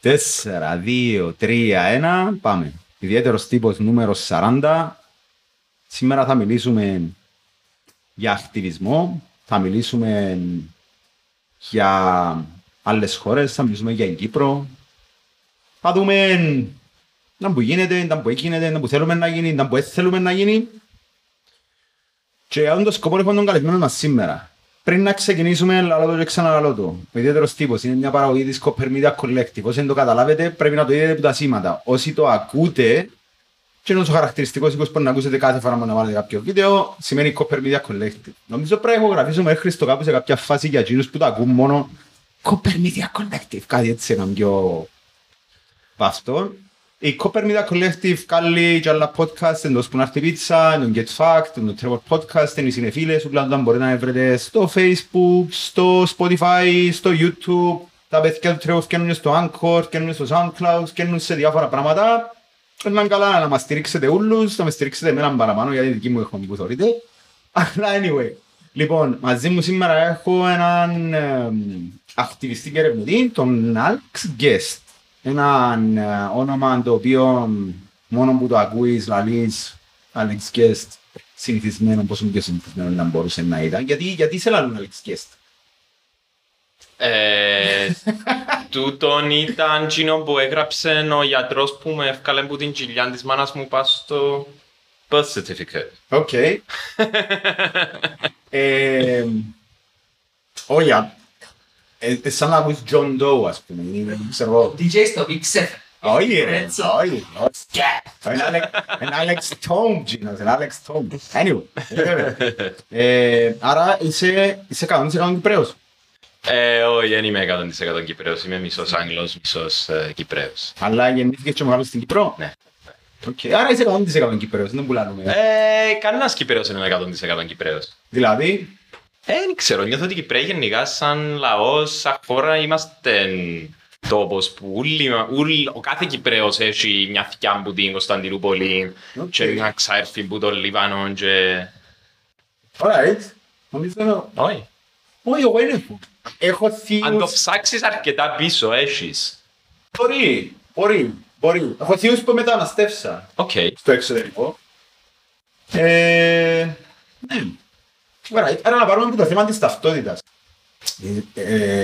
Τέσσερα, δύο, τρία, ένα, πάμε. Ιδιαίτερος τύπος νούμερο 40. Σήμερα θα μιλήσουμε για ακτιβισμό, θα μιλήσουμε για άλλες χώρες, θα μιλήσουμε για την Κύπρο. Θα δούμε να που γίνεται, να που γίνεται, να που θέλουμε να γίνει, να που δεν θέλουμε να γίνει. Και για τον σκοπό λοιπόν των καλεσμένων μας σήμερα. Πριν να ξεκινήσουμε, λαλό το και ξαναλαλό το. Ο ιδιαίτερος τύπος είναι μια παραγωγή της Copper Media Collective. Όσοι δεν το καταλάβετε, πρέπει να το είδετε από τα σήματα. Όσοι το ακούτε, και είναι ο χαρακτηριστικός που να ακούσετε κάθε φορά που να βάλετε κάποιο βίντεο, σημαίνει Copper Media Collective. Νομίζω πρέπει να ηχογραφήσουμε μέχρι στο κάπου σε κάποια φάση για εκείνους που το ακούν μόνο Copper Media Collective. Κάτι έτσι ένα πιο παστό. Η Copper Media Collective κάνει και άλλα podcast, εντός που να έρθει πίτσα, τον Get Fact, τον Trevor Podcast, είναι οι συνεφίλες, που μπορείτε να βρείτε στο Facebook, στο Spotify, στο YouTube. Τα παιδιά του Trevor φτιάχνουν στο Anchor, φτιάχνουν στο SoundCloud, φτιάχνουν σε διάφορα πράγματα. Είναι καλά να μας στηρίξετε όλους, να με στηρίξετε εμένα παραπάνω, γιατί δική μου έχω που θεωρείτε. Αλλά anyway, λοιπόν, μαζί μου σήμερα έχω έναν ακτιβιστή και ερευνητή, τον Alex Guest ένα ε, όνομα το οποίο μόνο που το ακούεις, λαλείς, Alex Guest, συνηθισμένο, πόσο πιο συνηθισμένο να μπορούσε να ήταν. Γιατί, γιατί σε λαλούν Alex Guest; Ε, τούτον ήταν εκείνο που έγραψε ο γιατρός που με έφκαλε από την κοιλιά της μάνας μου πάνω στο birth certificate. OK. ε, όχι, ε, σαν να ακούς John Doe, ας πούμε, είναι, ξέρω DJ στο Big Όχι ρε, όχι, είναι Alex Tom, Gino, είναι Alex Tom. Anyway, ε, άρα είσαι 100% Κυπρέος. Ε, όχι, δεν είμαι 100% Κυπρέος, είμαι μισός Άγγλος, μισός Κυπρέος. Αλλά γεννήθηκες και μεγάλος στην Κύπρο. Ναι. Άρα είσαι 100% Κυπρέος, δεν πουλάνουμε. Ε, κανένας Κυπρέος είναι 100% Κυπρέος. Δηλαδή, ε, δεν ξέρω, νιώθω ότι οι Κυπρέοι γενικά σαν λαός, σαν χώρα είμαστε τόπος που ούλοι, ο κάθε Κυπρέος έχει μια θηκιά από την Κωνσταντινούπολη okay. και μια ξαέρφη που το Λίβανο και... Alright. Νομίζω... Όχι. Όχι, εγώ είναι που. Έχω θείους... Αν το ψάξεις αρκετά πίσω, έχεις. Μπορεί, μπορεί, μπορεί. Έχω θείους που μεταναστεύσα. OK. Okay. Στο εξωτερικό. Ε... Ναι. Άρα να πάρουμε το θέμα της ταυτότητας.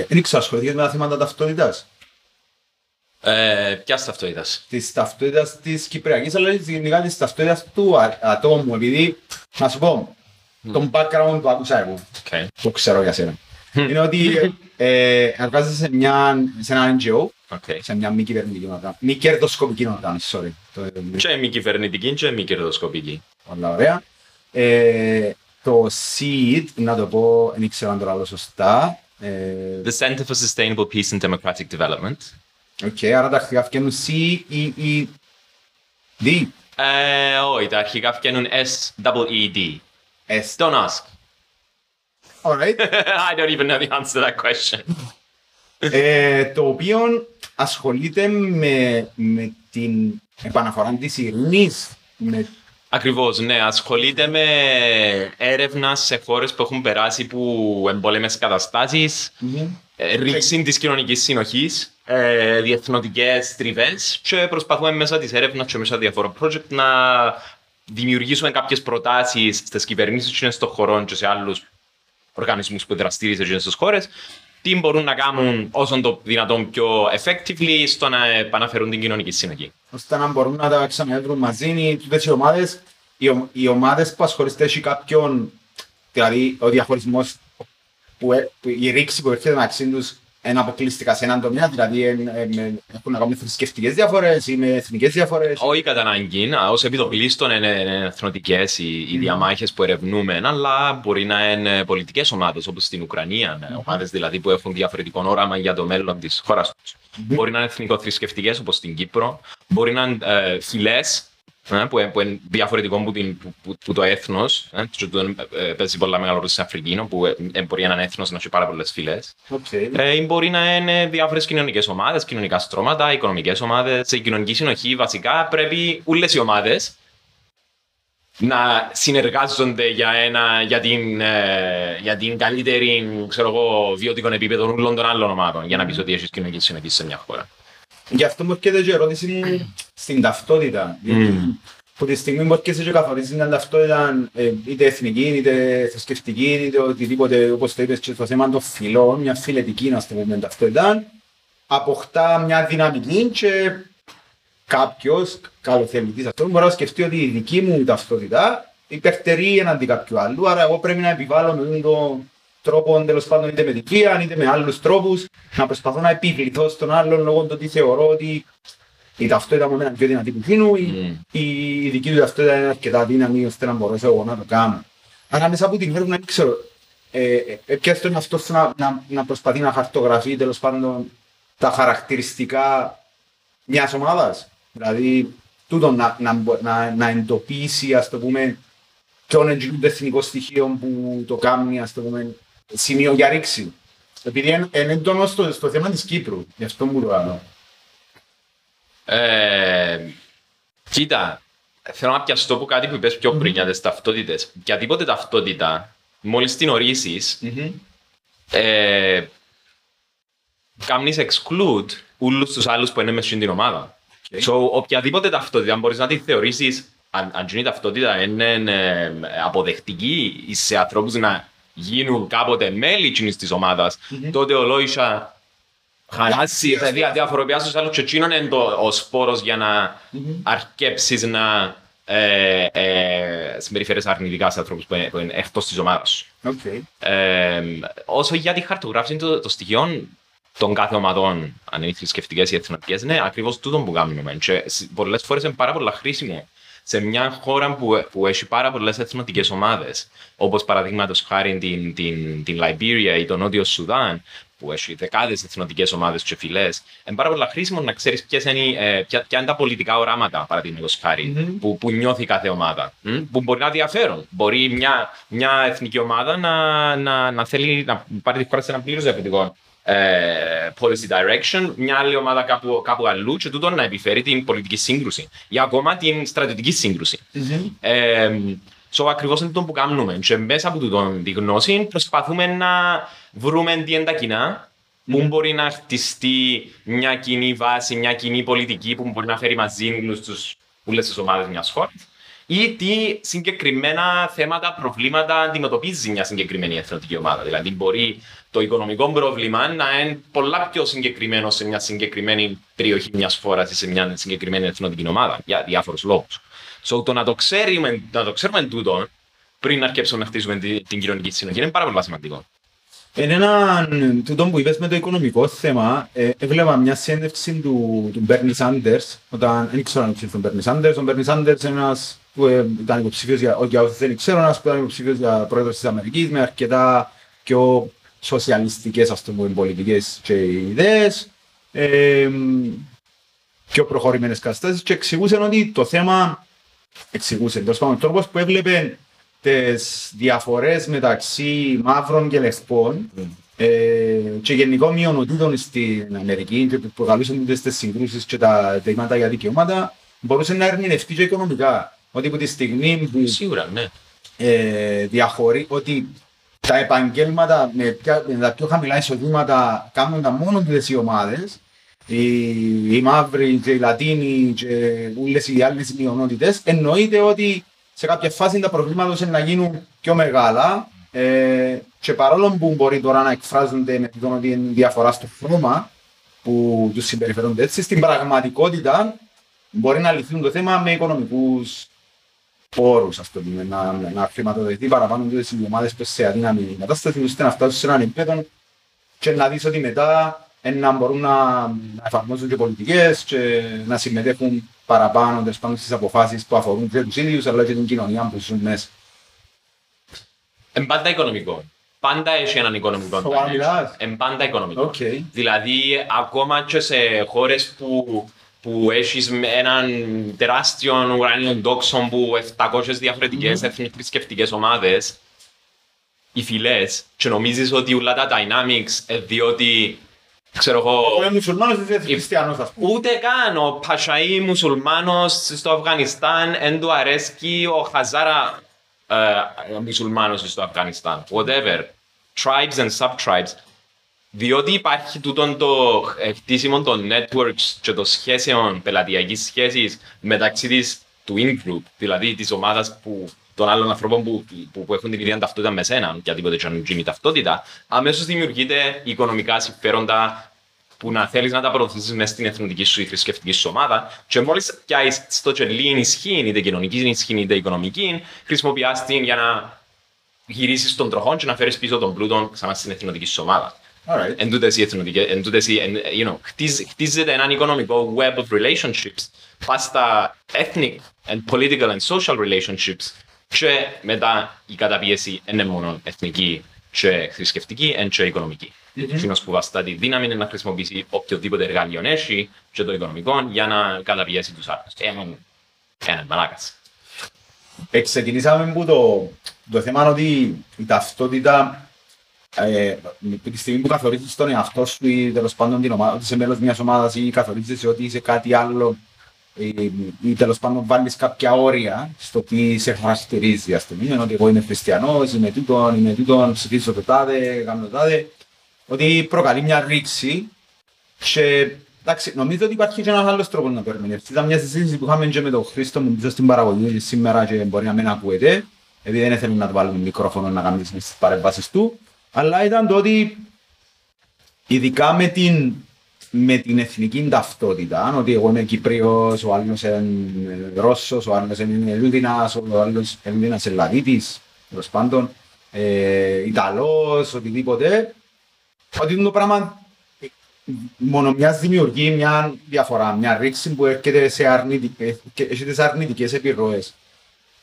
Δεν ξέρω, ασχοληθήκες με τα θέματα ταυτότητας. Ε, Ποιας ταυτότητας; Της ταυτότητας της Κυπριακής, αλλά γενικά της ταυτότητας του ατόμου, επειδή, να σου πω, τον background που άκουσα εγώ, που ξέρω για σένα. Είναι ότι εργάζεσαι σε, μια, σε ένα NGO, σε μια μη κυβερνητική οργάνωση. Μη κερδοσκοπική οργάνωση, sorry. Και μη κυβερνητική και μη κερδοσκοπική. Όλα ωραία το SEED, να το πω, δεν ξέρω αν το λέω σωστά. The Center for Sustainable Peace and Democratic Development. OK, okay, άρα τα αρχικά φτιάχνουν S-E-E-D. Ε, όχι, τα αρχικά φτιάχνουν S-E-E-D. S. Don't ask. Alright. I don't even know the answer to that question. ε, το οποίο ασχολείται με, με την επαναφορά της ειρήνης, με Ακριβώς, ναι. Ασχολείται με έρευνας σε χώρες που έχουν περάσει που εμπόλεμες καταστάσει, mm-hmm. ρήξη της κοινωνικής συνοχής, ε, διεθνωτικές τριβές και προσπαθούμε μέσα της έρευνας και μέσα διαφορών project να δημιουργήσουμε κάποιες προτάσεις στις κυβερνήσεις και στον χωρών και σε άλλους οργανισμούς που δραστηριζονται στις χώρες τι μπορούν να κάνουν όσο το δυνατόν πιο effectively στο να επαναφέρουν την κοινωνική συνοχή. Ώστε να μπορούν να τα ξαναδρούν μαζί οι ομάδες, οι, οι ομάδες που ασχολείστε έχει κάποιον, δηλαδή ο διαχωρισμός, που, που, η ρήξη που έρχεται μεταξύ τους είναι αποκλειστικά σε έναν τομέα, δηλαδή έχουν να κάνουν θρησκευτικές διαφορές ή με εθνικές διαφορές. Όχι κατά ανάγκη. Ω επιδοκλήστων είναι εθνοτικές οι, οι διαμάχες που ερευνούμε, αλλά μπορεί να είναι πολιτικές ομάδες όπως στην Ουκρανία. Mm-hmm. Ομάδες δηλαδή που έχουν διαφορετικό όραμα για το μέλλον της χώρας τους. Mm-hmm. Μπορεί να είναι εθνικοθρησκευτικές όπως στην Κύπρο. Μπορεί να είναι ε, φυλές ε, που, που είναι διαφορετικό που, την, που, που, που το έθνος. Ε, ε, παίζει πολλά μεγάλο ρόλο στην Αφρική, που ε, μπορεί ένα έθνος να έχει πάρα πολλές φυλές. Okay. Ε, μπορεί να είναι διάφορες κοινωνικές ομάδες, κοινωνικά στρώματα, οικονομικές ομάδες. Σε κοινωνική συνοχή, βασικά πρέπει όλε οι ομάδες να συνεργάζονται για, ένα, για, την, ε, για την καλύτερη ξέρω εγώ, βιωτικών επίπεδων όλων των άλλων ομάδων για να πεις ότι έχεις κοινωνική συνοχή σε μια χώρα. Γι' αυτό μου έρχεται και η ερώτηση μου στην ταυτότητα. Mm. Που τη στιγμή που έρχεσαι και καθορίζεις μια ταυτότητα ε, είτε εθνική, είτε θρησκευτική, είτε οτιδήποτε όπως το είπες και στο θέμα των φυλών, μια φιλετική να το πούμε ταυτότητα, αποκτά μια δυναμική και κάποιος καλοθελητή αυτό μπορεί να σκεφτεί ότι η δική μου ταυτότητα υπερτερεί εναντί κάποιου άλλου. Άρα, εγώ πρέπει να επιβάλλω με τον τρόπο τέλος πάντων είτε με την βία είτε με άλλους τρόπους να προσπαθώ να επιβληθώ στον άλλον λόγω του ότι θεωρώ ότι η ταυτότητα μου είναι πιο δυνατή που γίνου, mm. η, η δική του ταυτότητα είναι αρκετά δύναμη ώστε να μπορέσω εγώ να το κάνω. Άρα μέσα από την έρευνα δεν ξέρω. Ε, ε, ποιος είναι αυτός να, να, να προσπαθεί να χαρτογραφεί τέλος πάντων τα χαρακτηριστικά μιας ομάδας. Δηλαδή, τούτο να, να, να, να εντοπίσει, ας το πούμε, ποιον είναι το εθνικό στοιχείο που το κάνει, ας το πούμε, σημείο για ρήξη. Επειδή είναι έντονο στο, στο θέμα της Κύπρου, γι' αυτό μου το κάνω. Ε, κοίτα, θέλω να πιαστώ από κάτι που είπες πιο πριν για τις ταυτότητες. Για τίποτε ταυτότητα, μόλις την ορίσεις, mm-hmm. ε, κάνεις exclude όλους τους άλλους που είναι μέσα στην ομάδα. Okay. So, οποιαδήποτε ταυτότητα μπορείς να τη θεωρήσεις, αν, αν η ταυτότητα είναι ε, αποδεκτική σε ανθρώπους να γίνουν κάποτε μέλη της ομάδας, mm-hmm. τότε ο Λόισα χαλάσει, δηλαδή διαφοροποιάσει τους άλλους και εκείνον είναι το, ο σπόρος για να mm-hmm. αρκέψεις να ε, ε, συμπεριφέρεσαι αρνητικά σε ανθρώπους που είναι, είναι εκτός της ομάδας σου. Okay. Ε, όσο για τη χαρτογράφηση των το στοιχείων, των κάθε ομαδών, αν είναι θρησκευτικές ή εθνοτικές, είναι ακριβώς τούτο που κάνουμε. Και πολλές φορές είναι πάρα πολύ χρήσιμο σε μια χώρα που, που έχει πάρα πολλές εθνοτικές ομάδες, όπως παραδείγματος χάρη την, την, την Λαϊμπήρια ή τον Νότιο Σουδάν, που έχει δεκάδες εθνοτικές ομάδες και φυλές, είναι πάρα πολύ χρήσιμο να ξέρεις είναι, ε, ποια, ποια είναι τα πολιτικά οράματα, παραδείγματος χάρη, mm-hmm. που, που νιώθει κάθε ομάδα. Που μπορεί να διαφέρουν. Μπορεί μια, μια εθνική ομάδα να, να, να θέλει να πάρει τη χώρα σε ένα πλήρως διαφορετικό ε, policy direction, μια άλλη ομάδα κάπου, κάπου αλλού και τούτο να επιφέρει την πολιτική σύγκρουση ή ακόμα την στρατιωτική σύγκρουση. Mm-hmm. Ε, so, ακριβώς είναι το που κάνουμε και μέσα από τούτο τη γνώση προσπαθούμε να βρούμε τι είναι τα κοινά mm-hmm. Πού μπορεί να χτιστεί μια κοινή βάση, μια κοινή πολιτική που μπορεί να φέρει μαζί τους όλες τις ομάδες μιας χώρας ή τι συγκεκριμένα θέματα, προβλήματα αντιμετωπίζει μια συγκεκριμένη εθνική ομάδα. Δηλαδή, μπορεί το οικονομικό πρόβλημα να είναι πολλά πιο συγκεκριμένο σε μια συγκεκριμένη περιοχή μιας χώρας ή σε μια συγκεκριμένη εθνική ομάδα για διάφορους λόγους. So, το να το ξέρουμε, να το ξέρουμε τούτο πριν αρκέψουμε να χτίσουμε την, την κοινωνική συνοχή είναι πάρα πολύ σημαντικό. Είναι ένα τούτο που είπες με το οικονομικό θέμα, ε, έβλεπα μια συνέντευξη του, του Bernie Sanders, όταν δεν ξέρω αν ξέρεις τον Bernie Sanders, ο Bernie Sanders είναι ένας που ε, ήταν υποψήφιος για, για όσοι δεν ξέρω, ένας που ήταν υποψήφιος για πρόεδρος της Αμερικής με αρκετά πιο σοσιαλιστικές ας το πούμε πολιτικές και ιδέες ε, πιο προχωρημένες καταστάσεις και εξηγούσε ότι το θέμα εξηγούσε τέλος πάντων τρόπος που έβλεπε τις διαφορές μεταξύ μαύρων και λεσπών mm. ε, και γενικών μειονοτήτων στην Αμερική και που προκαλούσαν τις συγκρούσεις και τα θέματα για δικαιώματα μπορούσε να ερμηνευτεί και οικονομικά. Ότι από τη στιγμή που Σίγουρα, ναι. ε, διαχωρεί, ότι τα επαγγέλματα με, πια, με τα πιο χαμηλά εισοδήματα κάνουν τα μόνο τις οι ομάδες, οι, οι μαύροι και οι λατίνοι και όλες οι άλλες μειονότητες, εννοείται ότι σε κάποια φάση τα προβλήματα να γίνουν πιο μεγάλα. Ε, και παρόλο που μπορεί τώρα να εκφράζονται με τον ότι είναι διαφορά στο χρώμα που τους συμπεριφέρονται έτσι, στην πραγματικότητα μπορεί να λυθούν το θέμα με οικονομικούς πόρους, ας το πούμε, να, να χρηματοδοτηθεί παραπάνω τις ομάδες που σε αδύναμη κατάσταση, ώστε να φτάσουν σε έναν επίπεδο και να δεις ότι μετά να μπορούν να, να εφαρμόζουν και πολιτικές και να συμμετέχουν παραπάνω πάνω στις αποφάσεις που αφορούν και τους ίδιους αλλά και την κοινωνία που ζουν μέσα. Εν πάντα οικονομικό. Πάντα έχει έναν οικονομικό τομέα. Εν πάντα οικονομικό. Okay. Δηλαδή, ακόμα και σε χώρες που που έχεις έναν τεράστιο ουράνιο ντόξο που 700 διαφορετικές mm. εθνικές ομάδες οι φυλές και νομίζεις ότι όλα τα dynamics ε, διότι ξέρω εγώ, Ο είναι μουσουλμάνος, δεν είναι χριστιανός, ας πούμε. Ούτε καν ο Πασαΐ μουσουλμάνος στο Αφγανιστάν δεν του αρέσκει ο Χαζάρα ε, μουσουλμάνος στο Αφγανιστάν. Whatever. Tribes and sub-tribes. Διότι υπάρχει τούτο το ε, χτίσιμο των networks και των σχέσεων, πελατειακής σχέσης μεταξύ της του in-group, δηλαδή της ομάδας που των άλλων ανθρώπων που, που, που έχουν την ίδια ταυτότητα με σένα, οποιαδήποτε και αν γίνει ταυτότητα, αμέσως δημιουργείται οικονομικά συμφέροντα που να θέλεις να τα προωθήσεις μέσα στην εθνική σου ή θρησκευτική σου ομάδα. Και μόλις πιάσεις στο τσελί ενισχύ, είτε κοινωνικής ενισχύ είτε οικονομική, χρησιμοποιεί την για να γυρίσεις τον τροχόν και να φέρεις πίσω τον πλούτο ξανά στην εθνική σου ομάδα. Alright. Εν τούτες οι εθνοτικές, εν τούτες οι, εν- you know, χτίζ- χτίζεται έναν οικονομικό web of relationships, πας στα ethnic and political and social relationships και μετά η καταπίεση δεν είναι μόνο εθνική και θρησκευτική, εν και οικονομική. Εκείνος που βαστά τη δύναμη είναι να χρησιμοποιήσει οποιοδήποτε εργαλείο έχει και το οικονομικό για να καταπιέσει τους άλλους. Έναν, έναν μαλάκας. Ε, ξεκινήσαμε από το, το θέμα ότι η ταυτότητα ε, από τη στιγμή που καθορίζεις τον εαυτό σου ή τέλος πάντων την ομάδα, ότι είσαι μέλος μιας ομάδας ή καθορίζεις ότι είσαι κάτι άλλο ή, ή τέλος πάντων βάλεις κάποια όρια στο τι σε χαρακτηρίζει ας πούμε, είναι ότι εγώ είμαι χριστιανός, είμαι τούτον, είμαι τούτον, ψηφίζω το τάδε, κάνω το τάδε, ότι προκαλεί μια ρήξη και εντάξει, νομίζω ότι υπάρχει και ένας άλλος τρόπος να το ερμηνεύσεις. Ήταν μια συζήτηση που είχαμε και με τον Χρήστο μου πίσω στην παραγωγή σήμερα και μπορεί να μην ακούεται, επειδή δεν ήθελε να του βάλουμε μικρόφωνο να κάνει τις παρεμβάσεις του, αλλά ήταν το ότι ειδικά με την, με την εθνική ταυτότητα, ότι εγώ είμαι Κυπριος, ο άλλος είναι Ρώσος, ο άλλος είναι Ελλήνας, ο άλλος είναι Ελλήνας Ελλαδίτης, τέλος πάντων, ε, Ιταλός, οτιδήποτε, ότι το πράγμα μόνο μιας δημιουργεί μια διαφορά, μια ρήξη που έρχεται σε αρνητικές, και έχει τις αρνητικές επιρροές.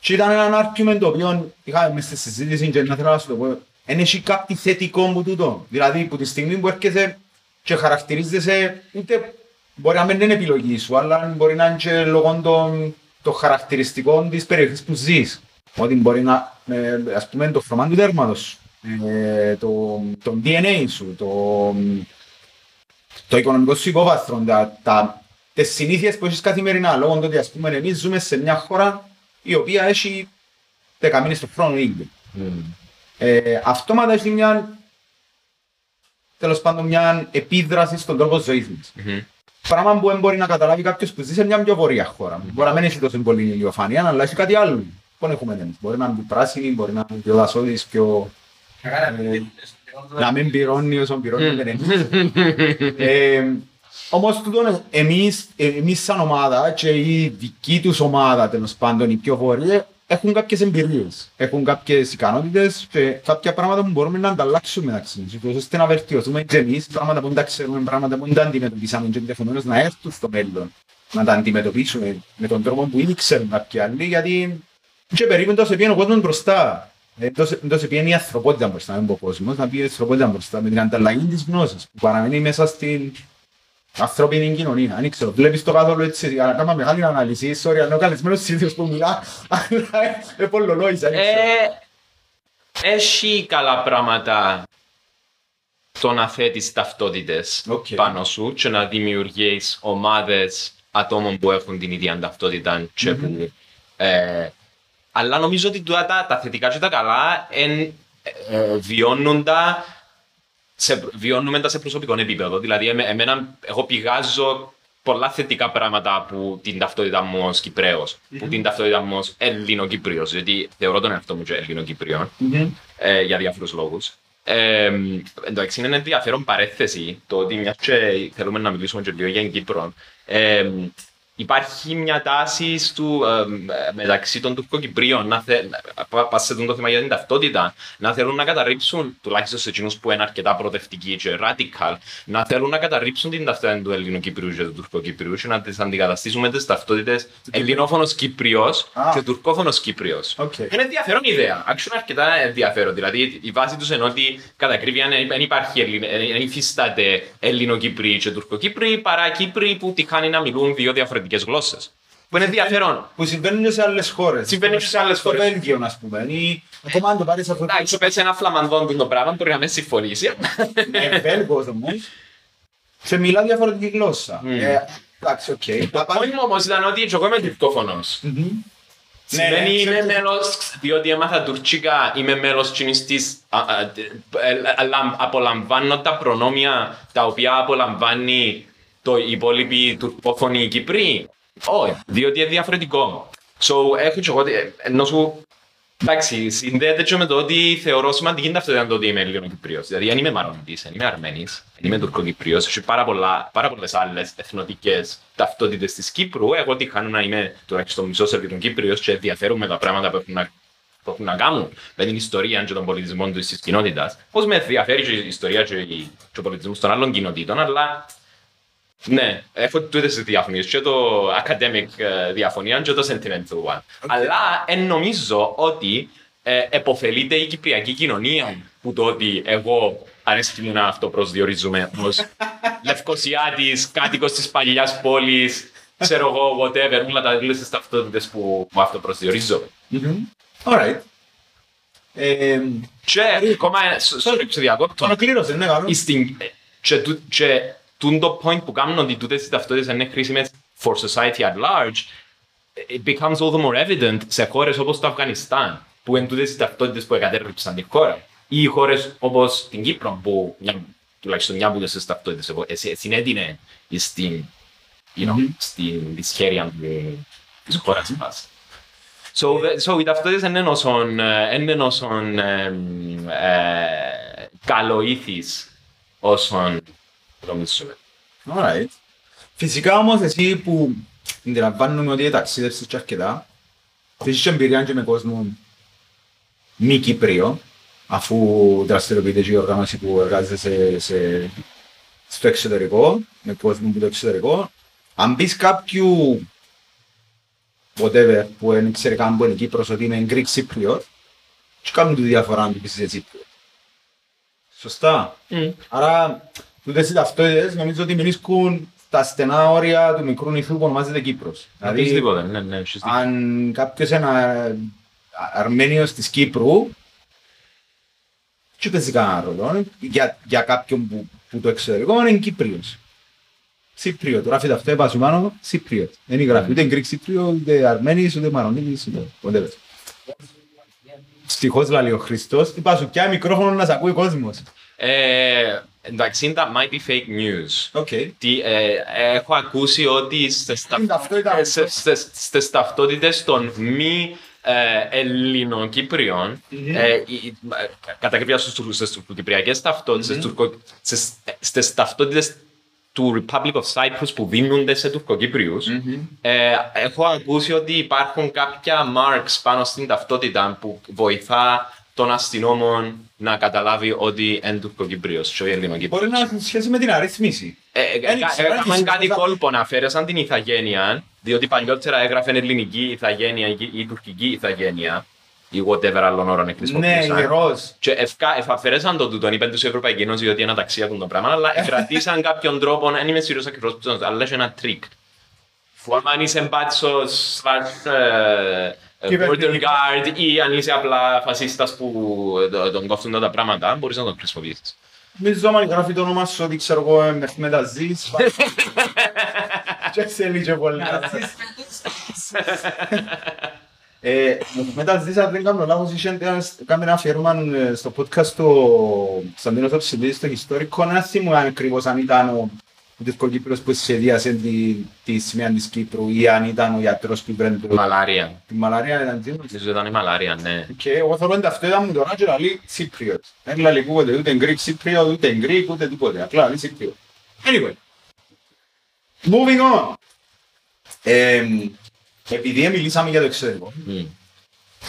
Και ήταν ένα argument το οποίο είχαμε μες στη συζήτηση και να θέλω να σου το πω. Εν έχει κάτι θετικό μου τούτο. Δηλαδή, που τη στιγμή που έρχεσαι και χαρακτηρίζεσαι, είτε μπορεί να μην είναι επιλογή σου, αλλά μπορεί να είναι και λόγω των, των χαρακτηριστικών της περιοχής που ζεις. Ότι μπορεί να, ε, ας πούμε, το χρώμα του δέρματος σου, ε, το, το DNA σου, το, το οικονομικό σου υπόβαθρο, τα, τα, τις συνήθειες που έχεις καθημερινά, λόγω του ότι ας πούμε εμείς ζούμε σε μια χώρα η οποία έχει δέκα μήνες το χρόνο ήδη. Ε, αυτόματα έχει μια, τέλος πάντων, μια επίδραση στον τρόπο ζωής μας. Πράγμα που δεν μπορεί να καταλάβει κάποιος που ζει σε μια πιο βορεία χώρα. Μπορεί να μην έχει τόσο πολύ ηλιοφάνεια, αλλά έχει κάτι άλλο. Πού έχουμε εμείς. Μπορεί να είναι πιο πράσινη, μπορεί να είναι πιο δασόδης, πιο... ε, να μην πυρώνει όσο πυρώνει δεν είναι. Ε, Όμως τούτον εμείς, εμείς σαν ομάδα και η δική τους ομάδα τέλος πάντων, οι πιο βόρειοι, έχουν κάποιες εμπειρίες, έχουν κάποιες ικανότητες και κάποια πράγματα που μπορούμε να ανταλλάξουμε μεταξύ μας, ούτως ώστε να βελτιωθούμε και εμείς, πράγματα που δεν τα ξέρουμε, πράγματα που δεν τα αντιμετωπίσαμε και ενδεχομένως να έρθουν στο μέλλον, να τα αντιμετωπίσουμε με τον τρόπο που ήδη ξέρουν κάποιοι άλλοι, γιατί και περίπου τόσο πήγαινε ο κόσμος μπροστά. Ε, τόσο- τόσο πήγαινε η ανθρωπότητα μπροστά, δεν πω ο κόσμος, να πει η ανθρωπότητα μπροστά με την ανταλλαγή της γνώσης που παραμένει μέσα στην ανθρώπινη κοινωνία. Δεν ξέρω, βλέπεις το καθόλου έτσι, για να κάνω μεγάλη ανάλυση, sorry, αν είναι ο καλεσμένος ίδιος που μιλά, αλλά ε, πολλολόγησα, δεν ξέρω. Ε, έχει καλά πράγματα το να θέτεις ταυτότητες Οκ. πάνω σου και να δημιουργείς ομάδες ατόμων που έχουν την ίδια ταυτότητα και που, ε, αλλά νομίζω ότι τούτα τα, τα θετικά και τα καλά εν, ε, ε, βιώνουν τα σε, βιώνουμε τα σε προσωπικό επίπεδο. Δηλαδή, εμέ- εμένα, εγώ πηγάζω πολλά θετικά πράγματα από την ταυτότητα μου ως Κυπρέος, που την ταυτότητα μου ως Έλληνο-Κυπριος, γιατί θεωρώ τον εαυτό μου και Έλληνο-Κυπριό, Μμμ. ε, για διάφορους λόγους. Ε, εντάξει, είναι ενδιαφέρον παρέθεση το ότι μιας και θέλουμε να μιλήσουμε και λίγο για την Κύπρο. Ε, υπάρχει μια τάση στου, ε, μεταξύ των Τουρκοκυπρίων να θε, πα- πας σε αυτό το θέμα για την ταυτότητα, να θέλουν να καταρρίψουν, τουλάχιστον σε εκείνους που είναι αρκετά προοδευτικοί και radical, να θέλουν να καταρρίψουν την ταυτότητα του Ελληνοκυπρίου και του Τουρκοκυπρίου και να τις αντικαταστήσουν με τις ταυτότητες Ελληνόφωνος Κυπριός Α. και Τουρκόφωνος Κύπριος. Οκ. Είναι ενδιαφέρον ιδέα. Άξιο είναι αρκετά ενδιαφέρον. Δηλαδή η βάση τους είναι ότι κατά ακρίβεια δεν δεν υπάρχει Ελλην- δεν δεν υφίσταται Ελληνοκύπροι και Τουρκοκύπροι παρά Κύπροι που τυχάνει να μιλούν δύο διαφορετικές γλώσσες. Που είναι ενδιαφέρον. Που συμβαίνουν και σε άλλες χώρες. Συμβαίνει και σε άλλες Στο χώρες. Βέλγιο, ας πούμε. Ή ακόμα αν το πάρεις αυτό Εντάξει, πες ένα φλαμανδόν που το πράγμα μπορεί να με συμφωνήσει. Ε, Βέλγος όμως. Σε μιλά διαφορετική γλώσσα. Ε, Εντάξει, οκ. Το point μου όμως ήταν ότι εγώ είμαι τουρκόφωνος. Σημαίνει ναι, είμαι ξέρω. μέλος, διότι έμαθα τουρκικά, είμαι μέλος τζείνης της, α, α, ε, ε, λαμ- απολαμβάνω τα προνόμια τα οποία απολαμβάνει το υπόλοιπη τουρκόφωνη Κύπρη. Όχι, διότι είναι διαφορετικό. So, έχω και εγώ, ε, ενώ σου, εντάξει, συνδέεται και με το ότι θεωρώ σημαντική είναι ταυτότητα το ότι είμαι Ελληνοκυπρίος. Δηλαδή, δεν είμαι Μαρονιτής, δεν είμαι Αρμένης, δεν είμαι Τουρκοκυπρίος. Έχει πάρα, πολλά, πάρα πολλές άλλες εθνοτικές ταυτότητες της Κύπρου. Εγώ τι χάνω να είμαι τουλάχιστον μισός Ελληνοκύπριος και ενδιαφέρομαι τα πράγματα που έχουν να που έχουν να κάνουν με την ιστορία και τον πολιτισμό τους της κοινότητας. Πώς με ενδιαφέρει και η ιστορία και, η- και ο πολιτισμός των άλλων κοινοτήτων, αλλά ναι, έχω τούτες τις διαφωνίες και το academic ε, διαφωνία και το sentimental one. Αλλά εν νομίζω ότι ε, εποφελείται η κυπριακή κοινωνία που το ότι εγώ αρέσκει μου να αυτοπροσδιορίζουμε ως Λευκοσιάτης, κάτοικος της παλιάς πόλης, ξέρω εγώ, whatever, όλα τα όλες τις ταυτότητες που, που αυτοπροσδιορίζω. Alright. Ε, Και ακόμα, ένα- σ- sorry που σε διακόπτω, Ολοκλήρωσε, ναι, καλό. στην, και, του, και τούν το point που κάνουν ότι τούτες οι ταυτότητες είναι χρήσιμες for society at large, it becomes all the more evident σε χώρες όπως το Αφγανιστάν, που είναι τούτες οι ταυτότητες που εγκατέρριψαν τη χώρα. Ή χώρες όπως την Κύπρο, που μια, τουλάχιστον μια από τις ταυτότητες εγώ- εσύ- συνέτεινε στην, you know, στην δυσχέρεια του- της χώρας μας. So, the- so οι ταυτότητες είναι όσον, ε, είναι όσον ε, ε, καλοήθης όσον νομίζουμε. Alright. Φυσικά όμως εσύ που αντιλαμβάνομαι ότι ταξίδευσες και αρκετά, έχεις και εμπειρία και με κόσμο μη Κύπριο, αφού δραστηριοποιείται και η οργάνωση που εργάζεται σε, σε, στο εξωτερικό, με κόσμο που το εξωτερικό, αν πεις κάποιου whatever που δεν ξέρει καν που είναι Κύπρος ότι είναι Greek Cypriot, και κάνουν τη διαφορά αν του πεις είσαι Cypriot. Σωστά. Άρα, τούτες οι ταυτότητες νομίζω ότι μιλήσκουν στα στενά όρια του μικρού νησιού που ονομάζεται Κύπρος. Δηλαδή, Οπωσδήποτε, ναι, ναι, έχεις δίκιο. αν κάποιος είναι α- Αρμένιος της Κύπρου, τι παίζει κανένα ρόλο. Για, για κάποιον που, που το εξωτερικό είναι Κύπριος. Cypriot. Γράφει αυτό πάνω σου πάνω, Cypriot. Δεν γράφει ούτε Greek Cypriot, ούτε Αρμένης, ούτε Μαρονίτης, ούτε whatever. Στοιχώς λέει ο Χριστός, είπα σου πια μικρόφωνο να σε ακούει ο κόσμος. Ε, εντάξει, that might be fake news. OK. Τι, ε, έχω ακούσει ότι στις, Είναι ταυτότητα. ε, σε- στις- στις ταυτότητες των μη ε, Ελληνοκύπριων, ε, η- η- ε, κατ' ακρίβεια στους τουρ- στις τουρκοκυπριακές ταυτότητες, στις τουρκο- στις- στις ταυτότητες του Republic of Cyprus που δίνονται σε τουρκοκύπριους, ε, έχω ακούσει ότι υπάρχουν κάποια marks πάνω στην ταυτότητα που βοηθά τον αστυνόμο να καταλάβει ότι είναι τουρκοκύπριος και όχι Ελληνοκύπριος. Μπορεί να έχει σχέση με την αρίθμηση. Ε, ε, Δεν κα- ξέρω, Έκαναν έχει κάτι σημασία. κόλπο να αφαίρεσαν την ιθαγένεια, διότι παλιότερα έγραφε ελληνική ιθαγένεια ή ή τουρκική ιθαγένεια, ή whatever άλλων όρων Ναι, χρησιμοποιούσαν. η ροζ. Και ευκα, εφαφαιρέσαν το τούτον, είπαν τους η Ευρωπαϊκή Ένωση ότι είναι ταξία του το πράγμα, αλλά κρατήσαν κάποιον τρόπο, δεν είμαι σίγουρος ακριβώς που είναι, αλλά έχει ένα τρικ. Που άμα αν είσαι μπάτσος, slash, ε, ε, border Κυβερνητικό. guard ή αν είσαι απλά φασίστας που ε, τον κόφτουν τα πράγματα, μπορείς να τον χρησιμοποιήσεις. Νομίζω αν γράφει το όνομα σου ότι ξέρω εγώ μέχρι μετά ζεις. Και θέλει και πολύ. Ε, μετά ζεις, αν δεν κάνω λάθος, είχε ένα- κάμε ένα αφιέρωμα ε, στο podcast του Κωνσταντίνος Αψιλίδης στο ιστορικό. Να θυμούμαι αν ακριβώς αν ήταν ο ο Τουρκοκύπρος που σχεδίασε τη, τη σημαία της Κύπρου ή αν ήταν ο γιατρός που βρένε το... Μαλάρια. Τη μαλαρία ήταν τίνος. Νομίζω ήταν η μαλάρια, ναι. Και εγώ θέλω τα αυτό μου τώρα και λαλεί Cypriot. Δεν λαλεί ούτε ούτε Greek Cypriot, ούτε Greek, ούτε τίποτε. Απλά λαλεί Cypriot. Anyway. Moving on. Εμ, επειδή μιλήσαμε για το εξωτερικό, Μμ.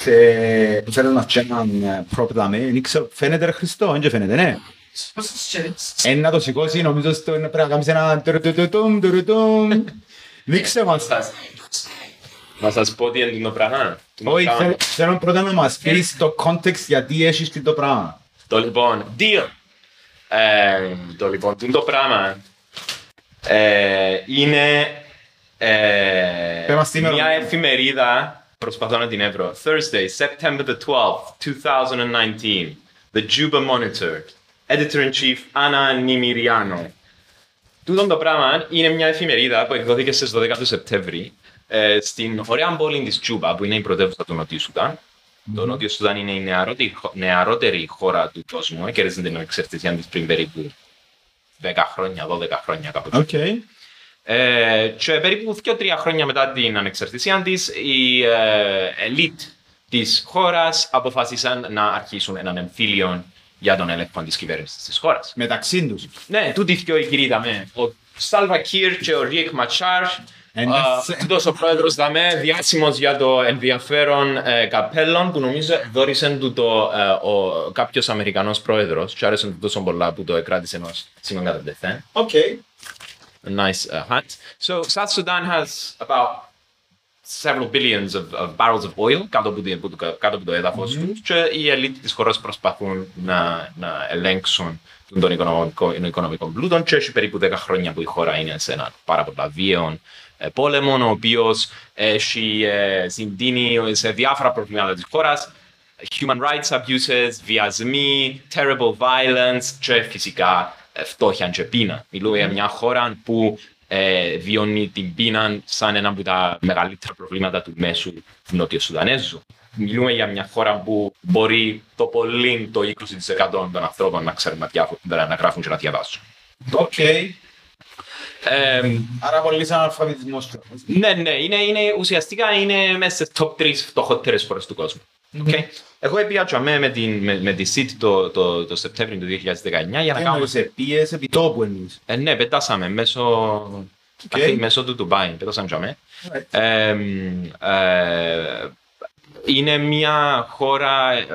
και θέλω να και έναν ε, prop δάμε, δεν ξέρω, φαίνεται ρε Χριστό, δεν και φαίνεται, ναι. Ένα να το σηκώσει, νομίζω στο είναι πρέπει να κάνεις ένα τουρτουτουτουμ, τουρτουτουμ. Δείξε μας. Να σας πω τι είναι το πράγμα. Το Όχι, πράγμα. θέλω- θέλω πρώτα να μας πεις το context γιατί έχεις το πράγμα. Το λοιπόν, deal. Ε, το λοιπόν, τούτο το πράγμα ε, είναι ε, Πες μας τι μια ημερομηνία. εφημερίδα, προσπαθώ να την έβρω, Thursday, September the 12th, 2019, The Juba Monitor, Editor-in-Chief Anna Nimiriano. Τούτο το πράγμα είναι μια εφημερίδα που εκδόθηκε στις 12 του Σεπτέμβρη ε, στην ωραία πόλη της Τσούπα, που είναι η πρωτεύουσα του Νοτιού Σουδάν. Το Νότιο Σουδάν είναι η νεαρότερη, νεαρότερη χώρα του κόσμου. Κέρδισε την εξαρτησία της πριν περίπου 10 χρόνια, 12 χρόνια κάπου. Okay. Ε, και περίπου 2-3 χρόνια μετά την ανεξαρτησία της, η ε, ελίτ της χώρας αποφάσισαν να αρχίσουν έναν εμφύλιο για τον έλεγχο της κυβέρνησης της χώρας. Μεταξύ τους. Ναι, τούτοι δυο οι κύριοι είδαμε. Ο Σάλβα Κίρ και ο Ριεκ Ματσάρ. Τούτος ο πρόεδρος δαμε, διάσημος για το ενδιαφέρον ε, καπέλον που νομίζω δόρισε του το ε, ο, κάποιος Αμερικανός πρόεδρος και άρεσε του τόσο πολλά που το εκράτησε ενός σήμαν κατά τεθέν. Okay. A nice uh, hat. So South Sudan has about several billions of, of barrels of oil κάτω από, το, κάτω από το έδαφος mm-hmm. τους και οι ελίτ της χώρας προσπαθούν να, να ελέγξουν τον οικονομικό, οικονομικό πλούτο και έχει περίπου 10 χρόνια που η χώρα είναι σε ένα πάρα πολλά βίαιο πόλεμο, ο οποίος έχει συντείνει σε διάφορα προβλήματα της χώρας. Human rights abuses, βιασμοί, terrible violence και φυσικά φτώχεια και πείνα. Μιλούμε για μια χώρα που ε, βιώνει την πείνα σαν ένα από τα μεγαλύτερα προβλήματα του μέσου Νότιο Σουδανέζου. Μιλούμε για μια χώρα που μπορεί το πολύ το 20% των ανθρώπων να ξέρουν να, να γράφουν και να διαβάσουν. OK. Okay. Ε, Άρα πολύ αναλφαβητισμό. Ναι, ναι, είναι, είναι, ουσιαστικά είναι μέσα στις top 3 φτωχότερες χώρες του κόσμου. Okay. Εγώ επήα με, με, την, με, με τη SEED το, το, το Σεπτέμβριο του 2019 για να κάνουμε... σε πίεση επί τόπου εμείς. Ε, ναι, πετάσαμε μέσω, okay. μέσω του Ντουμπάι, πετάσαμε τζαμέ. Right. Ε, ε, είναι μια χώρα ε,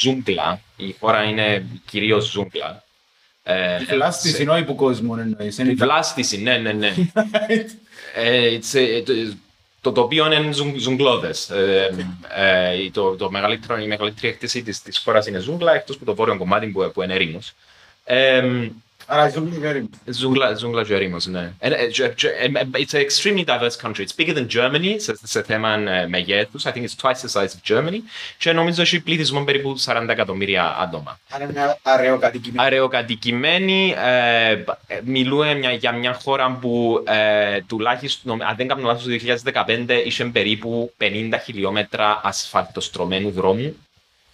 ζούγκλα. Η χώρα είναι κυρίως ζούγκλα. Ε, η βλάστηση είναι που κόσμο εννοείς. Η βλάστηση, ναι, ναι, ναι. ε, το τοπίο είναι ζουγκλώδες. Ε, ε, το, το μεγαλύτερο, η μεγαλύτερη εκτίση της, της χώρας είναι ζούγκλα, εκτός που το βόρειο κομμάτι που, που είναι ερήμος. Ε, Άρα ζούγκλα και ερήμος. Ζούγκλα και ερήμος, ναι. It's an extremely diverse country. It's bigger than Germany σε, σε θέμα μεγέθους. I think it's twice the size of Germany. Και νομίζω έχει πληθυσμό περίπου 40 εκατομμύρια άτομα. Άρα είναι αραιοκατοικημένη. Αραιοκατοικημένη. Ε, μιλούμε μια, για μια χώρα που ε, τουλάχιστον, αν δεν κάνω λάθος, το 2015 είχε περίπου 50 χιλιόμετρα ασφαλτοστρωμένου δρόμου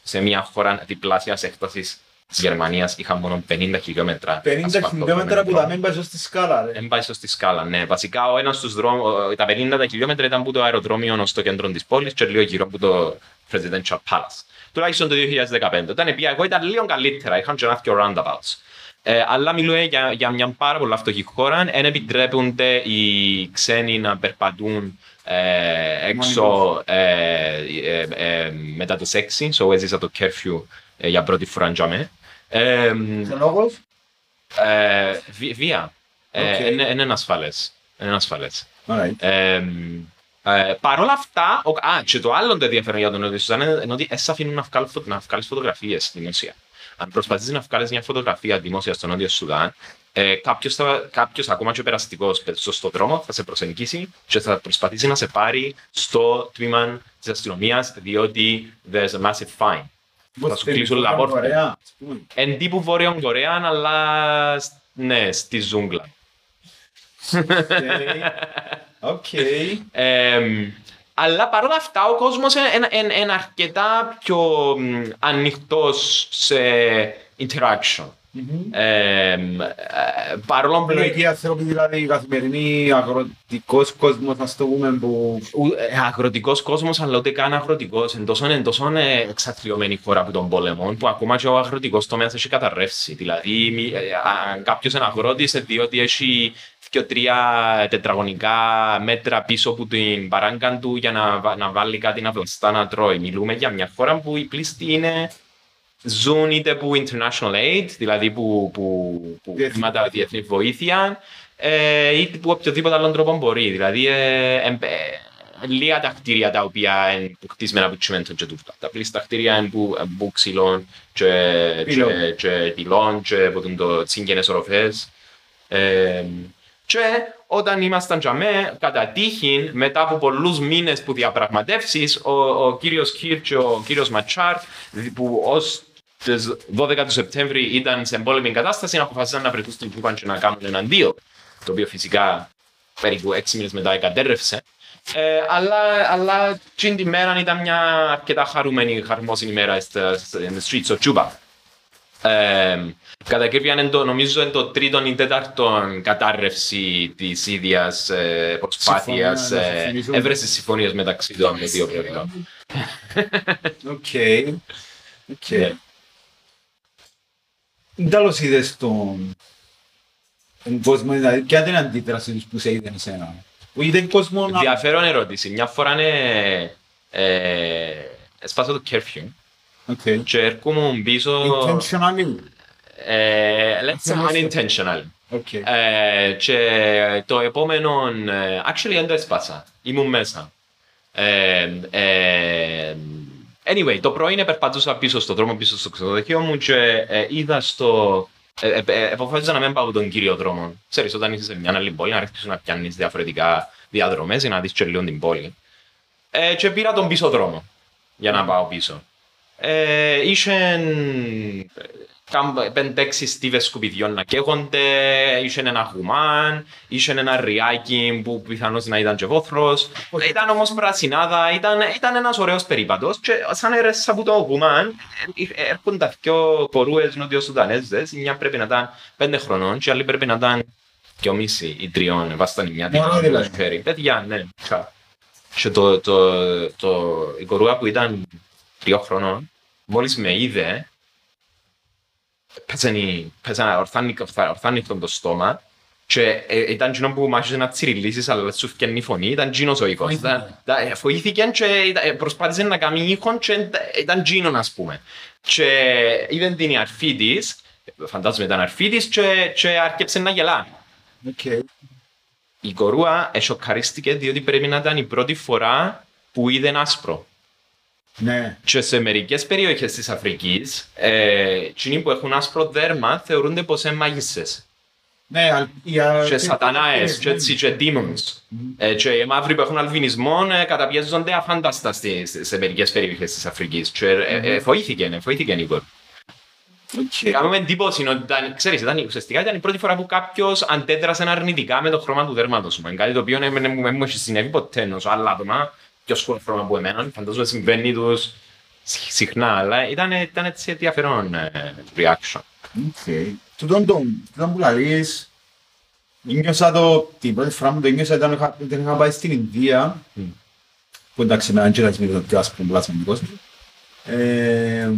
σε μια χώρα διπλάσιας έκτασης τη Γερμανίας είχαν μόνο 50 χιλιόμετρα. 50 χιλιόμετρα που τα μην πάει στη σκάλα, ρε. Δεν πάει στη σκάλα, ναι. Βασικά, ο ένας στους δρόμους, τα 50 χιλιόμετρα ήταν από το αεροδρόμιο στο κέντρο της πόλης και λίγο γύρω από το Presidential Palace. Τουλάχιστον το 2015. Όταν πήγα εγώ ήταν λίγο καλύτερα, είχαν και ένα και roundabouts. Ε, αλλά μιλούμε για, για μια πάρα πολύ φτωχή χώρα. Δεν επιτρέπονται οι ξένοι να περπατούν ε, έξω ε, ε, ε, μετά το 6. So έζησα το curfew για πρώτη φορά τζαμέ. Σε λόγος; Ε, βία. Ε, είναι ασφαλές. Είναι ασφαλές. Ε, Παρ' όλα αυτά, α, και το άλλο το ενδιαφέρον για τον Νότιο Σουδάν είναι ότι έσαι αφήνουν να βγάλεις φωτογραφίες δημοσία. Αν προσπαθείς να βγάλεις μια φωτογραφία δημόσια στο Νότιο Σουδάν, ε, κάποιος, θα, κάποιος ακόμα και περαστικός στον δρόμο θα σε προσεγγίσει και θα προσπαθήσει να σε πάρει στο τμήμα της αστυνομίας διότι there's a massive fine. Θα σου κλείσουν la πόρτα. Εν τύπου Βόρειο Κορέα, αλλά ναι, στη ζούγκλα. Οκ. Αλλά παρόλα αυτά ο κόσμος είναι αρκετά πιο ανοιχτός σε interaction. Ε, παρόλο που... Εκεί άνθρωποι δηλαδή η καθημερινή αγροτικός κόσμος να το πούμε που... Ε, αγροτικός κόσμος αλλά ούτε καν αγροτικός. Εν τόσο, εν τόσο εξαθλιωμένη χώρα από τον πόλεμο που ακόμα και ο αγροτικός τομέας έχει καταρρεύσει. Δηλαδή αν κάποιος είναι αγρότης διότι έχει και τρία τετραγωνικά μέτρα πίσω από την παράγκα του για να, να βάλει κάτι να βλαστά να τρώει. Μιλούμε για μια χώρα που η πλήστη είναι ζουν είτε που international aid, δηλαδή που, που, που χρήματα διεθνή βοήθεια, ε, είτε που οποιοδήποτε άλλο τρόπο μπορεί. Δηλαδή, ε, ε, λίγα τα κτίρια τα οποία είναι κτισμένα από τσιμέντο και τούτα. Τα πλήστα κτίρια είναι που, που ξυλών και, και, και τυλών και από το τσίγκαινες οροφές. Ε, και όταν ήμασταν τζαμέ, κατά τύχη, μετά από πολλούς μήνες που διαπραγματεύσεις, ο, ο κύριος Κίρ και ο κύριος Ματσάρ, που ως τις 12 του Σεπτέμβρη ήταν σε εμπόλεμη κατάσταση, αποφασίσαν να βρεθούν στην Κούπα και να κάνουν έναν δύο. Το οποίο φυσικά περίπου 6 μήνες μετά εγκατέρευσε. Ε, αλλά, αλλά την τη μέρα ήταν μια αρκετά χαρούμενη, χαρμόσυνη μέρα στα streets of Cuba. Ε, κατά ακρίβεια είναι το, νομίζω είναι το τρίτο ή τέταρτο κατάρρευση της ίδιας ε, προσπάθειας Συμφωνία, να ε, συμφωνήσουμε. εύρεσης συμφωνίας μεταξύ των δύο πλευρών. OK. OK. Ναι. Τέλος είδες τον τον κόσμο, δηλαδή ποια ήταν η αντίδραση τους που σε είδαν εσένα; Που είδαν κόσμο να... Ενδιαφέρον ερώτηση. Μια φορά είναι. Ε, έσπασα το curfew OK. και έρχομαι πίσω. Intentionally. Ε, let's say unintentional. OK. Ε, και το επόμενο. ε, Actually, δεν το έσπασα. Ήμουν μέσα. Ε, ε, anyway, το πρωί περπατούσα πίσω στον δρόμο, πίσω στο ξενοδοχείο μου και ε, είδα στο. Ε, ε, ε, Αποφάσισα να μην πάω τον κύριο δρόμο. Ξέρεις, όταν είσαι σε μια άλλη πόλη, να αρχίσεις να πιάνεις διαφορετικά διαδρομές για να δεις και λίγο την πόλη. Ε, και πήρα τον πίσω δρόμο για να πάω πίσω. Ε, είχε πέντε-έξι στίβες σκουπιδιών να καίγονται, είχε ένα γουμάν, είχε ένα ριάκι που πιθανώς να ήταν και βόθρος. Ήταν όμως πρασινάδα, ήταν, ήταν ένας ωραίος περίπατος και σαν έρεσα από το γουμάν ε, έρχονταν δυο κορούες νότιος Σουδανέζες, η μια πρέπει να ήταν πέντε χρονών και η άλλη πρέπει να ήταν δυο μισή ή τριών, βάσταν η μια την Μωρό άλλη δηλαδή. το χέρι. Παιδιά, ναι, τσα. Και το, το, το, η κορούα που ήταν τριών χρονών, μόλις με είδε, πέσανε, πέσανε ορθάνικο, ορθάνικο το στόμα και ε, ήταν εκείνο που μάχησε να τσιριλίσεις αλλά σου φκένει η φωνή, ήταν εκείνος ο ήχος. Φοήθηκε. Ήταν- τα- ε, Φοήθηκε και ήταν- ε, προσπάθησε να κάνει ήχο και ήταν- ήταν εκείνον ας πούμε. Και είδε την η αρφή της, φαντάζομαι ήταν αρφή της και, και άρχισε να γελά. Οκ. Η κορούα εσοκαρίστηκε διότι πρέπει να ήταν η πρώτη φορά που είδε άσπρο. Ναι. Και σε μερικές περιοχές της Αφρικής, ε, εκείνοι που έχουν άσπρο δέρμα θεωρούνται πως είναι μάγισσες. Ναι, αλ- οι α- Και σατανάες, ναι, και έτσι, και demons. Ε, και οι μαύροι που έχουν αλβινισμό ε, καταπιέζονται αφάνταστα στη- σε, σε μερικές περιοχές της Αφρικής. Και ε, ε, φοήθηκε, ε, φοήθηκε η κόρη. Οκ. Κάμνει μου εντύπωση ότι ήταν, ξέρεις, ήταν, ουσιαστικά ήταν η πρώτη φορά που κάποιος αντέδρασε αρνητικά με το χρώμα του δέρματος μου. Είναι κάτι το οποίο δεν μου δεν μου έχει συνέβη ποτέ ενώ σε άλλα άτομα πιο σκούρο χρώμα από εμένα. Φαντάζομαι συμβαίνει τους συχνά, αλλά ήταν, ήταν έτσι ενδιαφέρον ε, reaction. Οκ. Τούτον το τούτον που λαλείς, νιώσα το, την πρώτη φορά που το νιώσα ήταν είχα- όταν είχα πάει στην Ινδία, Μμ. που εντάξει εν τζαι είμαι το πιο άσπρο πλάσμα του κόσμου, ε,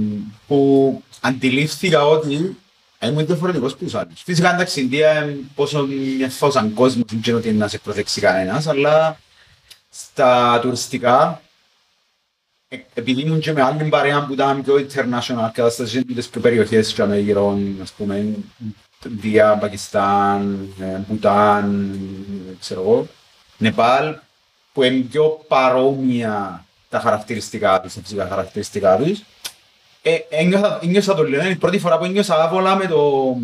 που αντιλήφθηκα ότι ήμουν διαφορετικός από τους άλλους. Φυσικά εντάξει, η Ινδία είναι πόσο μια φάουσαν κόσμος, δεν ξέρω ότι είναι να σε προσέξει κανένας, αλλά στα τουριστικά ε, επειδή ήμουν και με άλλη παρέα που ήταν πιο international κατάσταση με τις πιο περιοχές και με γύρω, ας πούμε, Ινδία, Πακιστάν, ε, Μπουτάν, ξέρω εγώ, Νεπάλ, που είναι πιο παρόμοια τα χαρακτηριστικά τους, τα φυσικά χαρακτηριστικά τους. Ε, ένιωσα, ένιωσα το λέω, είναι η πρώτη φορά που ένιωσα άβολα με το,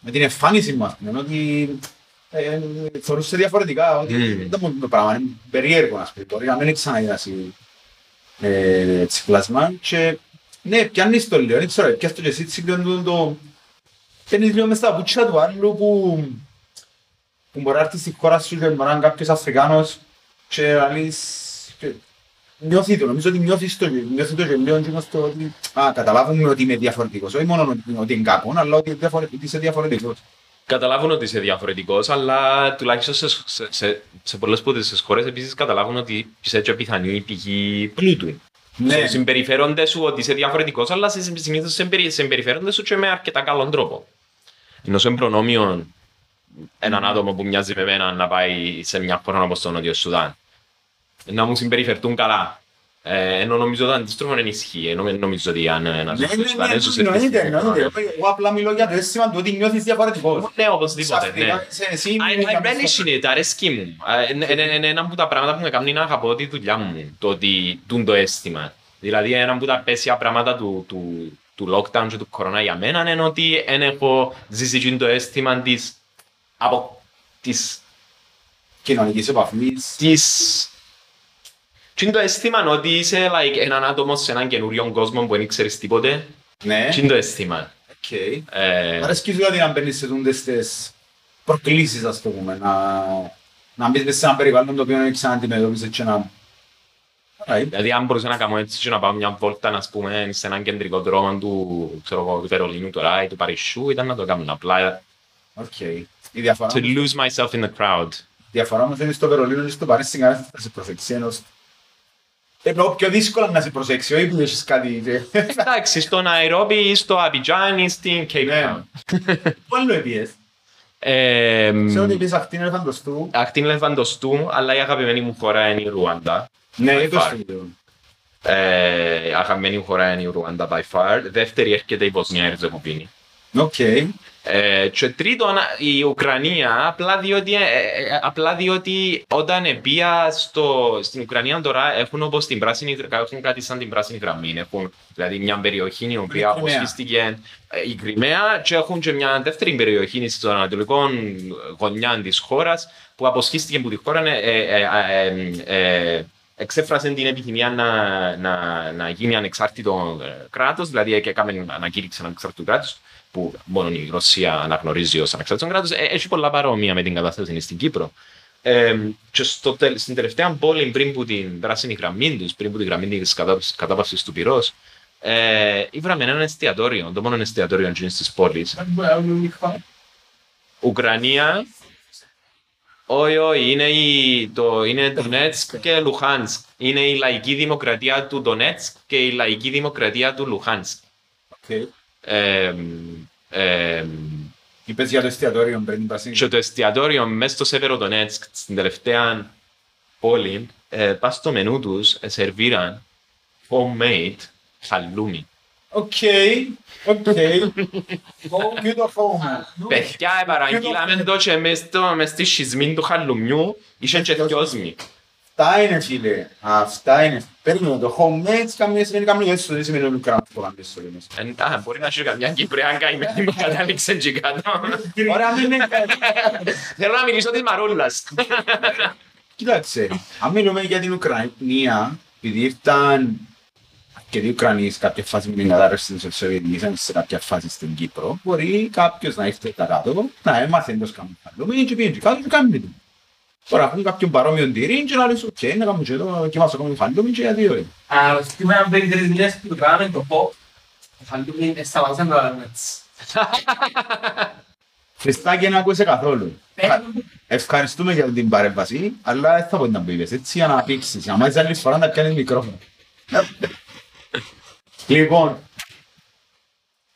με την εμφάνιση μου, ας πούμε, ότι ε, θεωρούσε διαφορετικά, ότι Μμμ. δεν ήταν μόνο το πράγμα, είναι περίεργο, ας πούμε, μπορεί να μην ξαναείδασει ε, έτσι πλάσμα και ναι, πιάνεις το λέω, δεν ξέρω, πιάνεις το και εσύ έτσι λίγο το- το πιάνεις λίγο μες στα πουτσιά του άλλου που που μπορεί να έρθει στη χώρα σου και μπορεί να είναι κάποιος Αφρικάνος και να λες και νιώθει το, νομίζω ότι νιώθεις το, νιώθει το και λίγο και νιώθει το ότι α, καταλάβουμε ότι είμαι διαφορετικός, όχι μόνο ότι, ότι είναι κακό, αλλά ότι διαφορε- ότι είσαι διαφορετικός. Καταλάβουν ότι είσαι διαφορετικός, αλλά τουλάχιστον σε, σε, σε, σε πολλές από τις χώρες επίσης καταλάβουν ότι είσαι και πιθανή πηγή πλούτου. Ναι. Συμπεριφέρονται σου ότι είσαι διαφορετικός, αλλά συνήθως συμπεριφέρονται σου και με αρκετά καλό τρόπο. Ενώ σε προνόμιο έναν άτομο που μοιάζει με εμένα να πάει σε μια χώρα όπως το Νότιο Σουδάν. Να μου συμπεριφερθούν καλά. Ε, ενώ νομίζω ότι αντίστροφο δεν ισχύει. Ενώ νομίζω ότι αν ένα Ναι, ναι, ναι, εννοείται, εννοείται. Εγώ απλά μιλώ για το αίσθημα του ότι νιώθεις διαφορετικός. Ναι, οπωσδήποτε. Ναι. Σε- εσύ I, είναι I κάποιος- relish it, αρέσκει μου. Ε, Είναι είναι- είναι ένα από τα πράγματα που με κάνουν να αγαπώ τη δουλειά μου, το ότι τούν το αίσθημα. Δηλαδή ένα από τα πέσια πράγματα του, του, του lockdown και του κορώνα για μένα είναι ότι δεν έχω ζήσει εκείνο το αίσθημα της, από, της, κοινωνικής επαφής. της, Τι είναι το αίσθημα ότι είσαι like, έναν άτομο σε έναν καινούριος κόσμο που δεν ξέρεις τίποτε; Ναι. Τι είναι το αίσθημα. Οκ. Ε, Μ' αρέσκει σου δηλαδή να μπαίνεις σε τούντες τις προκλήσεις, ας το πούμε, να, να μπεις μέσα σε ένα περιβάλλον το οποίο δεν έχεις αντιμετώπιζε και να... Alright. Δηλαδή, αν μπορούσα να κάνω έτσι και να πάω μια βόλτα, να πούμε, σε έναν κεντρικό δρόμο του, ξέρω εγώ, του Βερολίνου τώρα ή του Παρισιού, ήταν να το κάνω απλά. Οκ. Η διαφορά, To lose myself in the crowd. η διαφορά όμως είναι στο Βερολίνο και στο Παρίσι κανένας εν θα σε προσέξει ενός... Εννοώ πιο δύσκολα να σε προσέξει, όχι που έχεις κάτι... και- Εντάξει, στο Ναϊρόμπι ή στο Αμπιτζάν ή στην Cape Ναι. Town. Πού άλλο επήες; Ε, Ξέρω ότι επήες Ακτήν Ελεφαντοστού. Ακτήν Ελεφαντοστού, αλλά η αγαπημένη μου χώρα είναι η Ρουάντα. Ναι, By είπες far. το ίδιο. Ε, η αγαπημένη μου χώρα είναι η Ρουάντα by far. Δεύτερη έρχεται η Βοσνία Ερζεγοβίνη. Οκ. Ε, και τρίτον, η Ουκρανία, απλά διότι, ε, ε, απλά διότι όταν πήγα στο, στην Ουκρανία τώρα έχουν όπως την πράσινη, έχουν κάτι σαν την πράσινη γραμμή. Έχουν δηλαδή μια περιοχή η οποία Κρυμαία. αποσχίστηκε ε, η Κρυμαία και έχουν και μια δεύτερη περιοχή στον ανατολικό γωνιά της χώρας που αποσχίστηκε από τη χώρα ε, ε, ε, ε, ε, εξέφρασε την επιθυμία να, να, να γίνει ανεξάρτητο ε, κράτος, δηλαδή και έκαμε ανακήρυξη ανεξάρτητου κράτους που μόνο η Ρωσία αναγνωρίζει ως ανεξάρτητος κράτος, ε, έχει πολλά παρόμοια με την κατάσταση στην Κύπρο. Ε, και στο, τελ- στην τελευταία πόλη πριν που την πράσινη γραμμή τους, πριν που την γραμμή της κατάπαυσης, κατάπαυσης του πυρός, ε, ήβραμε ένα εστιατόριο, το μόνο εστιατόριο εκείνης της πόλης. Ουκρανία, όχι, όχι, είναι, η, το, είναι Ντονέτσκ και Λουχάνσκ. Είναι η λαϊκή δημοκρατία του Ντονέτσκ και η λαϊκή δημοκρατία του Λουχάνσκ. Οκ. Ε, ε, Είπες για το εστιατόριο πριν την πράσινη. και το εστιατόριο μέσα στο Σέβερο Ντονέτσκ, στην τελευταία πόλη, ε, πας στο μενού τους, ε, σερβίραν homemade χαλούμι. Οκ. Οκ. Και το χώμα. Παιδιά, παραγγείλαμε το και μες, στο, μες στη σχισμή του χαλουμιού είχε και δυόσμι. Αυτά είναι φίλε. Αυτά είναι. Παίρνουμε το homemade, καμία σημαίνει καμία έτσι, δεν σημαίνει ότι κάνουμε το κάνουμε στο λίμος. Ε, α, Μπορεί να έχει καμιά Κυπρέα καημένη που κατάληξε και κάτω. Ωραία, μην είναι Θέλω να μιλήσω της Μαρούλας. Κοίταξε, αν μιλούμε για την Ουκρανία, επειδή ήρθαν αρκετοί Ουκρανοί σε κάποια φάση με την κατάρρευση της Σοβιετικής Ένωσης σε κάποια φάση στην Κύπρο, μπορεί κάποιος να ήρθε τα κάτω, να έμαθε εντός κάνουν χαλούμι και πήγαινε και κάτω και κάνει το. Τώρα έχουν κάποιον παρόμοιο τυρί και να λες «ΟΚ, να κάνουμε και εδώ και μας ακόμη χαλούμι και γιατί όχι». Αλλά σκεφτούμε αν πριν τρεις μήνες που το κάναμε το pop, θα λύνει, σταματήσαν να το κάνουμε έτσι. Χριστάκη να ακούσε καθόλου. Ευχαριστούμε για την παρέμβαση, αλλά δεν θα πω να μπήκες έτσι για να πήξεις. Αν μάλιστα άλλη φορά να πιάνεις μικρόφωνο. λοιπόν,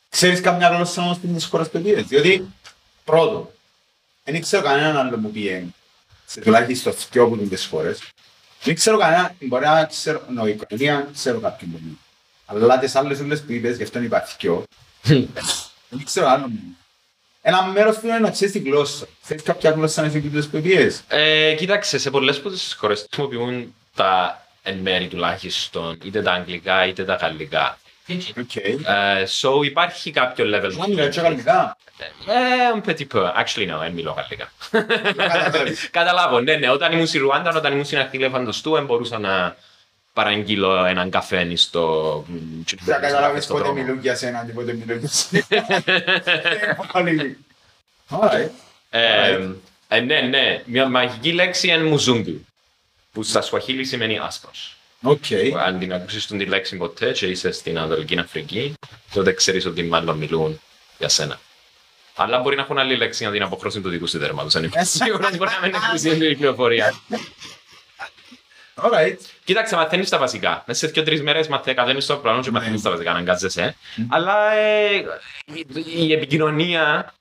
ξέρεις καμιά γλώσσα όμως στην χώρας παιδείας, διότι πρώτον, δεν ξέρω κανέναν άλλο που πήγαινε σε τουλάχιστον δυο από τις χώρες. Δεν ξέρω κανένα, μπορεί να ξέρω, no, η Ουκρανία ξέρω κάποιον που πήγαινε. Αλλά τις άλλες όλες που είπες, γι' αυτό είπα δυο, δεν ξέρω άλλο μου. Ένα μέρος που είναι να ξέρεις τη γλώσσα. Θέλεις κάποια γλώσσα να είσαι εκεί που πήγες. Ε, Κοίταξε, σε πολλές από τις χώρες χρησιμοποιούν τα εν μέρει τουλάχιστον είτε τα αγγλικά είτε τα γαλλικά. Οκ. Ε, So υπάρχει κάποιο level. Να μιλάω και γαλλικά. Ε, un petit peu. Actually, no, δεν μιλώ γαλλικά. Καταλάβεις. Καταλάβω, ναι, ναι. Όταν ήμουν στη Ρουάντα, όταν ήμουν στην Ακτή Ελεφαντοστού, δεν μπορούσα να παραγγείλω έναν καφέ στο... Θα καταλάβεις πότε μιλούν για σένα και πότε μιλούν για σένα. Πολύ. Alright. Ε, ε, ναι, ναι. Μια μαγική λέξη είναι muzungu. Που στα Σουαχίλι σημαίνει άσπρος. Οκ. Αν την ακούσεις την λέξη ποτέ και είσαι στην Ανατολική Αφρική, τότε ξέρεις ότι μάλλον μιλούν για σένα. Αλλά μπορεί να έχουν άλλη λέξη για την αποχρώση του δικού σου δέρματος. Εν είμαι σίγουρος μπορεί να μην ακούσει την πληροφορία. Alright. Κοίταξε, μαθαίνεις τα βασικά. Μέσα σε δύο-τρεις μέρες μαθε... κατέβαινεις στο πλάνο και μαθαίνεις τα βασικά, αναγκάζεσαι. Αλλά ε, η- η επικοινωνία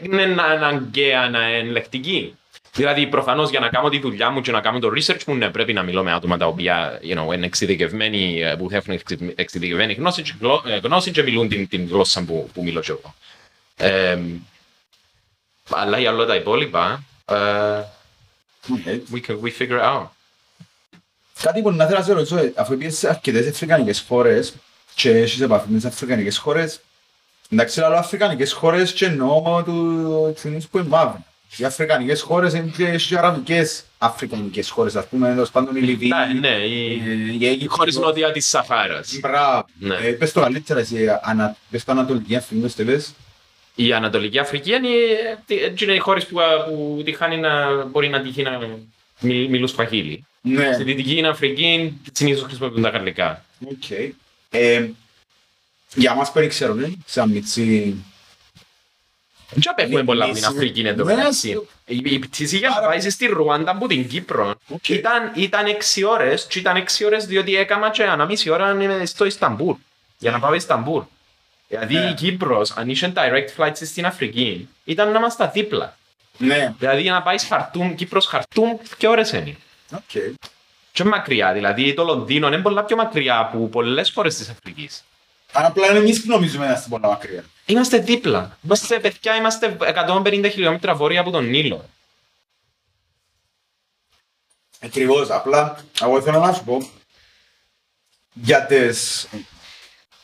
είναι αναγκαία να είναι λεκτική. Δηλαδή, προφανώς για να κάνω τη δουλειά μου και να κάνω το research μου, ναι, πρέπει να μιλώ με άτομα τα οποία you know, είναι εξειδικευμένοι, ε, που έχουν εξει- εξειδικευμένη γνώση, και γλω- ε, γνώση και μιλούν την, την γλώσσα που, που μιλώ και εγώ. Ε, αλλά για όλα τα υπόλοιπα, ε, Alright. we, can, we figure it out. Κάτι που να θέλω να σε ρωτήσω, ε, αφού πήγες σε αρκετές αφρικανικές χώρες και έχεις επαφή με τις αφρικανικές χώρες, εντάξει, λέω αφρικανικές χώρες και εννοώ του ξενούς που είναι μαύροι. Οι αφρικανικές χώρες είναι και οι αραβικές αφρικανικές χώρες, ας πούμε, τέλος πάντων η Λιβύη. Ναι, ναι, οι, ε, η οι Αίγυπτος. χώρες νότια της Σαχάρας. Μπράβο. Ναι. Ε, Πες το καλύτερα εσύ, ανα- πες το Ανατολική Αφρική, πες το πες. Η Ανατολική Αφρική είναι, ε, είναι οι χώρες που, που τυχάνει να μπορεί να τύχει να μιλ- μιλούν σφαχίλι. Ναι. Στη Δυτική Αφρική συνήθως χρησιμοποιούν τα γαλλικά. Οκ. Ε, Για μας που δεν ξέρουμε, σαν μητσί... Δεν απέχουμε πολλά από την Νήσι- Αφρική εδώ Ναι, μεταξύ. σου- Η η πτήση για να Άρα- πάει στη Ρουάντα από την Κύπρο Οκ. ήταν, ήταν 6 ώρες και ήταν 6 ώρες διότι έκανα και ένα μισή ώρα είμαι στο Ισταμπούλ για να πάω Ισταμπούλ. Δηλαδή Ναι. η Κύπρος αν είχε direct flights στην Αφρική ήταν να είμαστε δίπλα. Ναι. Δηλαδή για να πάει Χαρτούμ, Κύπρος Χαρτούμ, και ώρες είναι. Οκ. Και μακριά, δηλαδή το Λονδίνο είναι πολλά πιο μακριά από πολλές χώρες της Αφρικής. Εν απλά είναι εμείς που νομίζουμε να είμαστε πολλά μακριά. Είμαστε δίπλα. Είμαστε παιδιά, είμαστε 150 χιλιόμετρα βόρεια από τον Νείλο. Ακριβώς. Απλά, εγώ θέλω να σου πω για τις,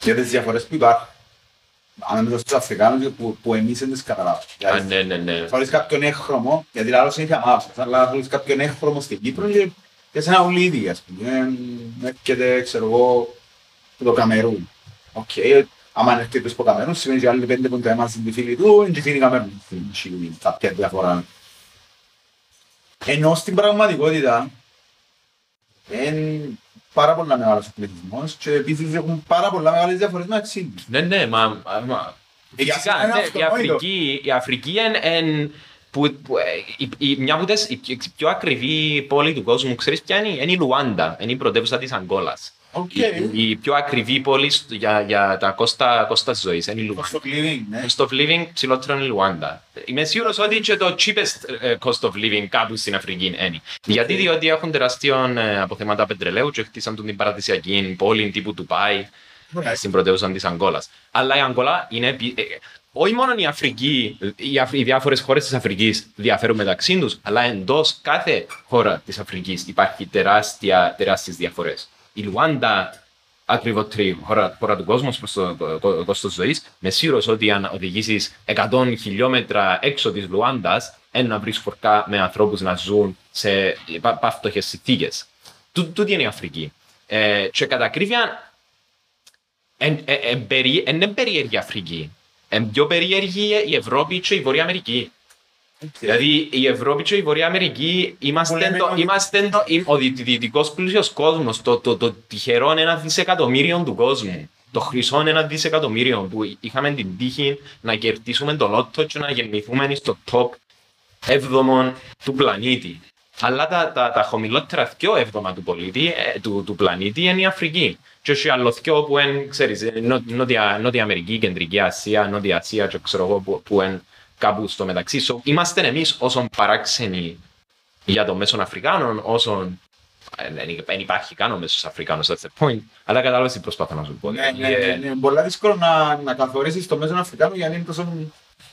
για τις διαφορές που υπάρχουν ανάμεσα στους Αφρικάνους που, που εμείς δεν τις καταλάβουμε. Α, ναι, ναι, ναι. Θέλεις κάποιον έχρωμο, γιατί λάθος είναι για μας, αλλά θέλεις κάποιον έχρωμο στην Κύπρο και, και σε ένα ουλίδι, ας πούμε. Ε, Έρχεται, ξέρω εγώ, από το Καμερούν. Οκ, άμα έρχεται από το Καμερούν, σημαίνει ότι οι άλλοι πέντε που είναι είμαστε τη φίλη του, είναι τη φίλη Καμερούν. Στην κάποια διαφορά. Ενώ στην πραγματικότητα, είναι πάρα πολλά μεγάλος ο πληθυσμός και επίσης έχουν πάρα πολλά μεγάλες διαφορές μεταξύ τους. Ναι, ναι, μα... μα Για φυσικά, σένα είναι ναι, η αυτονόητο. Αφρική, η Αφρική είναι εν, που, που, ε, η, η, μια από τις η, η πιο ακριβή πόλη του κόσμου, ξέρεις ποια είναι, είναι η Λουάντα, είναι η πρωτεύουσα της Αγγόλας. Οκ. Η, η πιο ακριβή πόλη στο- για, για τα κόστα, κόστα ζωής είναι η Λουάντα. Cost of living, ναι. Cost of living ψηλότερο είναι η Λουάντα. Είμαι σίγουρος ότι και το cheapest ε, cost of living κάπου στην Αφρική είναι. Γιατί διότι έχουν τεράστιο ε, αποθέματα πετρελαίου και χτίσαν τον την παραδοσιακή πόλη τύπου Ντουμπάι Ωραία. στην πρωτεύουσα της Αγγόλας. Αλλά η Αγγόλα είναι... επί- ε, ε, όχι μόνο η Αφρική, οι, Αφ- οι διάφορες χώρες της Αφρικής διαφέρουν μεταξύ τους, αλλά εντός κάθε χώρα της Αφρικής υπάρχει τεράστια, τεράστιες διαφορές. Η Λουάντα, ακριβότερη χώρα, χώρα του κόσμου προς το κο- κο- κόστος ζωής, με σίγουρος ότι αν οδηγήσεις 100 χιλιόμετρα έξω της Λουάντας, είναι να βρεις φορκά με ανθρώπους να ζουν σε πα- παύτοχες συνθήκες. Τού- Τούτη είναι η Αφρική. Ε, και κατά ακρίβεια, εν- ε- ε, περί- εν είναι περίεργη η Αφρική. Είναι πιο περίεργη η Ευρώπη και η Βορεια Αμερική. Δηλαδή η Ευρώπη και η Βορεια Αμερική Που είμαστε λέμε το, ότι- είμαστε το, η- ο δυτικός πλούσιος κόσμος, το, το, το τυχερό ένα δισεκατομμύριο του κόσμου. Το χρυσό ένα δισεκατομμύριο που είχαμε την τύχη να κερδίσουμε το λότο και να γεννηθούμε στο top έβδομο του πλανήτη. Αλλά τα, τα, τα χαμηλότερα δυο έβδομα του, πολίτη, ε, του, του πλανήτη είναι η Αφρική. Και όχι άλλο δυο που είναι, ξέρεις, ε, νο, νότια, νότια Αμερική, Κεντρική Ασία, Νότια Ασία και ξέρω εγώ που, που είναι κάπου στο μεταξύ. So, είμαστε εμείς όσο παράξενοι για τον Μέσον Αφρικάνων, όσο ε, δεν, δεν υπάρχει καν ο Μέσος Αφρικάνος, that's the point. Αλλά κατάλαβες τι προσπαθώ να σου πω. Ναι, Δηλαδή, ναι, ναι, ε, ναι. Πολλά δύσκολο να, να καθορίσεις το μέσο Αφρικάνο γιατί είναι τόσο,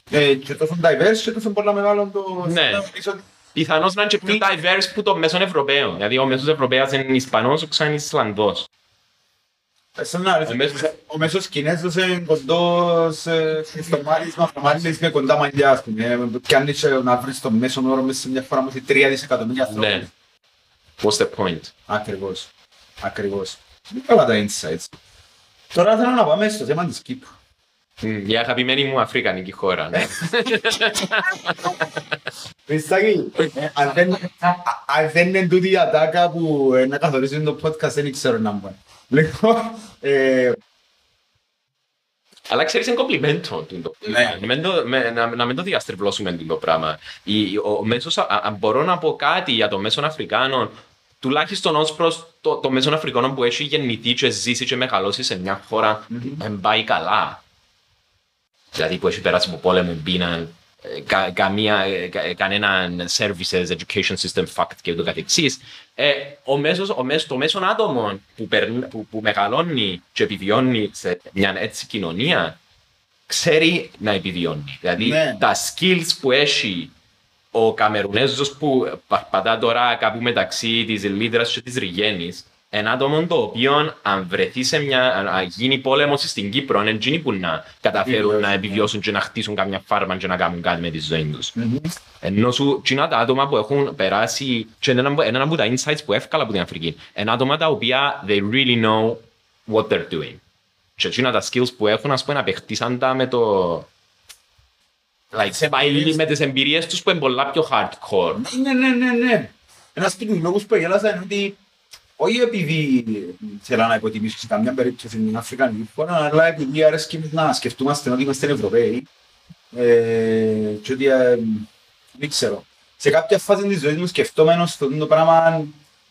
ε, και τόσο diverse και τόσο πολλά μεγάλο το... Ναι. Ίσως ότι- Πιθανώς να είναι και πιο diverse που το Μέσον Ευρωπαίο. Δηλαδή ο Μέσος Ευρωπαίος είναι Ισπανός, ο ξανά είναι Ισλανδός. ε, σαν να αρέσει, Ο μέσος- Ο μέσος Κινέζος είναι κοντός ε, στο μάλισμα, στο μάλισμα με κοντά μαλλιά, ας πούμε. Ε, Πιάνει και να βρεις το μέσο όρο μέσα σε μια χώρα που έχει τρία δισεκατομμύρια ανθρώπους. Ναι. What's the point; Ακριβώς. Ακριβώς. Είναι καλά τα insights. Τώρα θέλω να πάμε στο θέμα της Κύπρου. Μμ, Η αγαπημένη μου Αφρικανική χώρα. ναι. Χριστάκη, ε, αν δεν- α- αν δεν είναι τούτη η ατάκα που ε, να καθορίζουν το podcast, δεν ξέρω να μου Λοιπόν, ε, Αλλά ξέρεις είναι κομπλιμέντο τούτο. Ναι. Να μην το- με- Να να μην το διαστρεβλώσουμε τούτο πράγμα. Η- ο μέσος, α- αν μπορώ να πω κάτι για το μέσον Αφρικάνων, τουλάχιστον ως προς το, το μέσον Αφρικάνων που έχει γεννηθεί και ζήσει και μεγαλώσει σε μια χώρα, δεν πάει καλά. Δηλαδή που έχει περάσει από πόλεμο, πείνα, ε, κα, καμία, ε, κα- κανένα services, education system, fact και ούτω καθεξής. Ε, ο μέσος, ο μέσος, το μέσον άτομο που, περν- που, που μεγαλώνει και επιβιώνει σε μια έτσι κοινωνία, ξέρει να επιβιώνει. Δηλαδή Ναι. τα skills που έχει ο Καμερουνέζος που πατά τώρα κάπου μεταξύ της Λίδρας και της Ριγένης, ένα άτομο το οποίο αν βρεθεί σε μια, αν γίνει πόλεμος στην Κύπρο, είναι εκείνοι που να καταφέρουν Επιβιώσουν, να ναι. επιβιώσουν και να χτίσουν καμιά φάρμα και να κάνουν κάτι με τη ζωή τους. Μμμ. Ενώ σου, κοινά τα άτομα που έχουν περάσει, και είναι ένα, ένα από τα insights που εύκολα από την Αφρική, είναι άτομα τα οποία they really know what they're doing. Και εκείνα τα skills που έχουν, ας πούμε, απεχτήσαν τα με το... Like, πάει με τις εμπειρίες τους που είναι πολλά πιο hardcore. Ναι, ναι, ναι, ναι. Ένας από τους λόγους που γέλασα είναι ότι όχι επειδή θέλω να υποτιμήσω σε καμιά περίπτωση την Αφρικανική χώρα, αλλά επειδή αρέσκει μας να σκεφτούμαστε ότι είμαστε Ευρωπαίοι ε, και ότι ε, δεν ξέρω. Σε κάποια φάση της ζωής μου σκεφτόμενος το το πράγμα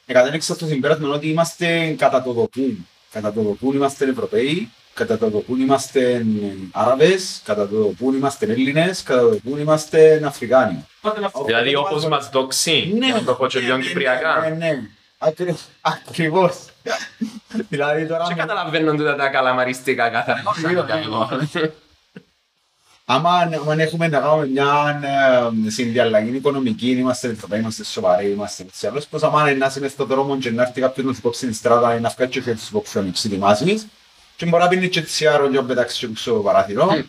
κατέληξα στο συμπέρασμα ότι είμαστε κατά το δοκούν. Κατά το δοκούν είμαστε Ευρωπαίοι, κατά το δοκούν είμαστε Άραβες, κατά το δοκούν είμαστε Έλληνες, κατά το δοκούν είμαστε Αφρικάνοι. Πότε να αυτό. Δηλαδή όπως μας δόξει, για να το πω και πιο ναι, κυπριακά. Ναι, ναι. Ακρι- Ακριβώς. Δηλαδή τώρα... Και καταλαβαίνουν τούτα τα καλαμαριστικά καθαρά. Άμα, άμα έχουμε να κάνουμε μια ε, συνδιαλλαγή οικονομική, είμαστε Ευρωπαίοι, είμαστε σοβαροί, είμαστε έτσι άλλως, πως άμα να είσαι μες στον δρόμο και να έρθει κάποιος να σου κόψει την στράτα ή να βγάλει και να σου κόψει ο εξετοιμάσεις και μπορεί να πίνει και τσιάρο και να πετάξει και στο παράθυρο.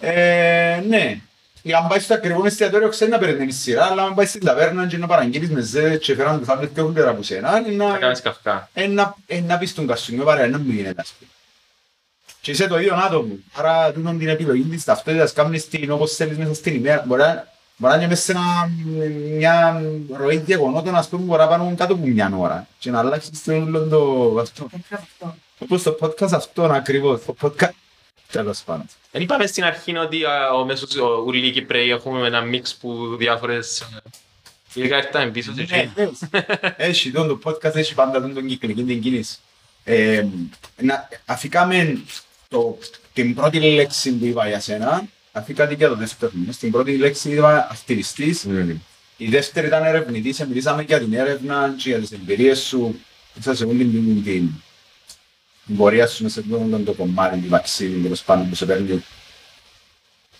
Ε, ναι. Ή αν πάει στο ακριβό εστιατόριο ξέρει να περιμένει σειρά, αλλά αν πάει στην ταβέρνα και να παραγγείλεις με ζέ και φέραν τους άλλους και έχουν πέρα από σένα, είναι Θα να- κάνεις καυκά. ε, να- ε, να πεις στον καστούμιο παρέα, να μην γίνεται ας πούμε. Και είσαι το ίδιο άτομο. Άρα τούτον την επιλογή της ταυτότητας κάνεις την όπως θέλεις μέσα στην ημέρα. Μπορεί να- μπορεί να είναι μέσα σε ένα- μια ροή γεγονότων ας πούμε μπορεί να πάνε κάτω από μια ώρα. Και να αλλάξεις το όλο το αυτό. Όπως το podcast αυτό ακριβώς. Το podcast. Τέλος πάντων. Δεν είπαμε στην αρχή ότι α, ο μέσος, ο, όλοι οι Κυπρέοι έχουμε ένα μίξ που διάφορες... ε, Λίγα ήρθαν πίσω σε Ναι, εκεί. Έχει τον το podcast, έχει πάντα τον τον κυκλική την κίνηση. Ε, να, αφήκαμε το, την πρώτη λέξη που είπα για σένα, αφήκατε για το δεύτερο. Στην πρώτη λέξη είπα ακτιβιστής, Μμμ. η δεύτερη ήταν ερευνητής, μιλήσαμε για την έρευνα και για τις εμπειρίες σου, μέσα σε όλη την, την, την πορεία σου μέσα σε όλο το κομμάτι, τη βαξίδι, τέλος πάντων που σε παίρνει.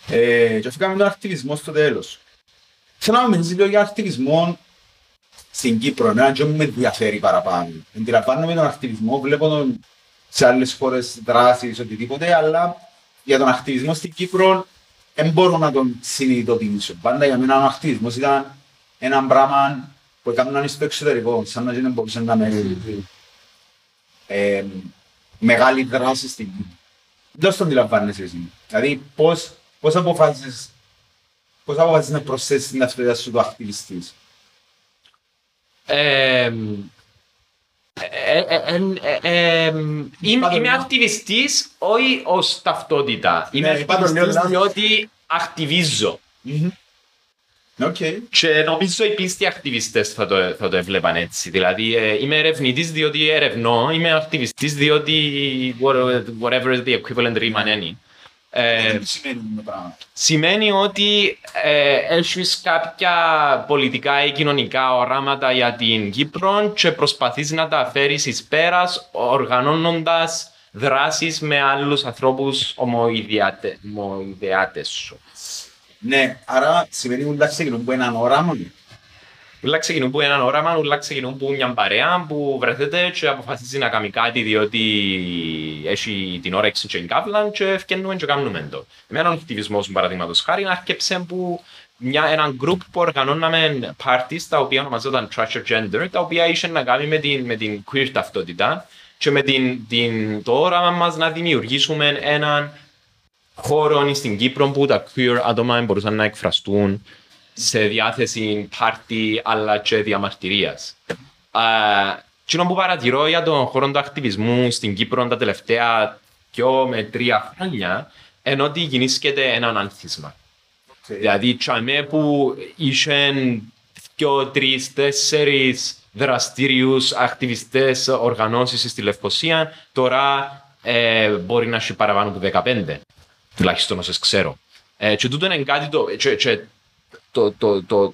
Ε, και αφήκαμε τον ακτιβισμό στο τέλος. Θέλω να μιλήσω λίγο για ακτιβισμό στην Κύπρο, εμένα και μου με ενδιαφέρει παραπάνω. Αντιλαμβάνομαι τον ακτιβισμό, βλέπω τον σε άλλες χώρες δράσεις, οτιδήποτε, αλλά για τον ακτιβισμό στην Κύπρο δεν μπορώ να τον συνειδητοποιήσω. Πάντα για μένα ο ακτιβισμός ήταν ένα πράγμα που έκαναν στο εξωτερικό, σαν να δεν μπορούσε να με ε, μεγάλη δράση στην Κύπρο. Δεν το αντιλαμβάνεσαι εσύ. Δηλαδή πώς, πώς αποφάσισες Πώς αποφάσισες να προσθέσεις την ταυτότητα σου του ακτιβιστής; Ε, ε, ε, ε, ε, ε, Είμαι Πάντων, είμαι ναι. ακτιβιστής όχι ως ταυτότητα. Είμαι Ναι, πάντων, ναι, ακτιβιστής λάθος. διότι ακτιβίζω. Οκ. Και νομίζω οι πλείστοι ακτιβιστές θα το, θα το έβλεπαν έτσι. Δηλαδή ε, είμαι ερευνητής διότι ερευνώ, είμαι ακτιβιστής διότι what- whatever the equivalent ρήμα είναι. Ε, Τι σημαίνει αυτό το πράγμα. σημαίνει ότι ε, έχεις κάποια πολιτικά ή κοινωνικά οράματα για την Κύπρο και προσπαθείς να τα φέρεις εις πέρας οργανώνοντας δράσεις με άλλους ανθρώπους ομοϊδεάτε- ομοϊδεάτες σου. Ναι, άρα σημαίνει ότι εντάξει εκείνο που είναι ένα όραμα. Ούλα ξεκινούν που έναν όραμα, ούλα ξεκινούν που μια παρέα που βρεθείτε και αποφασίζει να κάνει κάτι διότι έχει την όρεξη και την κάβλα και ευκαινούμε και κάνουμε το. Εμένα ο ακτιβισμός, παραδείγματος χάρη, άρχισε που μια, έναν group που οργανώναμε parties τα οποία ονομαζόταν Trash Gender, τα οποία είχε να κάνει με την, με την queer ταυτότητα και με την, την, το όραμα μας να δημιουργήσουμε έναν χώρο στην Κύπρο που τα queer άτομα μπορούσαν να εκφραστούν σε διάθεση πάρτι αλλά και διαμαρτυρίας. Τι που παρατηρώ για τον χώρο του ακτιβισμού στην Κύπρο τα τελευταία δυο με τρία χρόνια είναι ότι γεννήσκεται έναν ανθίσμα. Δηλαδή, τσαμέ που είχαν δυο, τρεις, τέσσερις δραστήριους ακτιβιστές οργανώσεις στη Λευκοσία, τώρα ε, μπορεί να έχει παραπάνω από 15, τουλάχιστον όσες ξέρω. Ε, και τούτο είναι κάτι το, και, και το, το, το,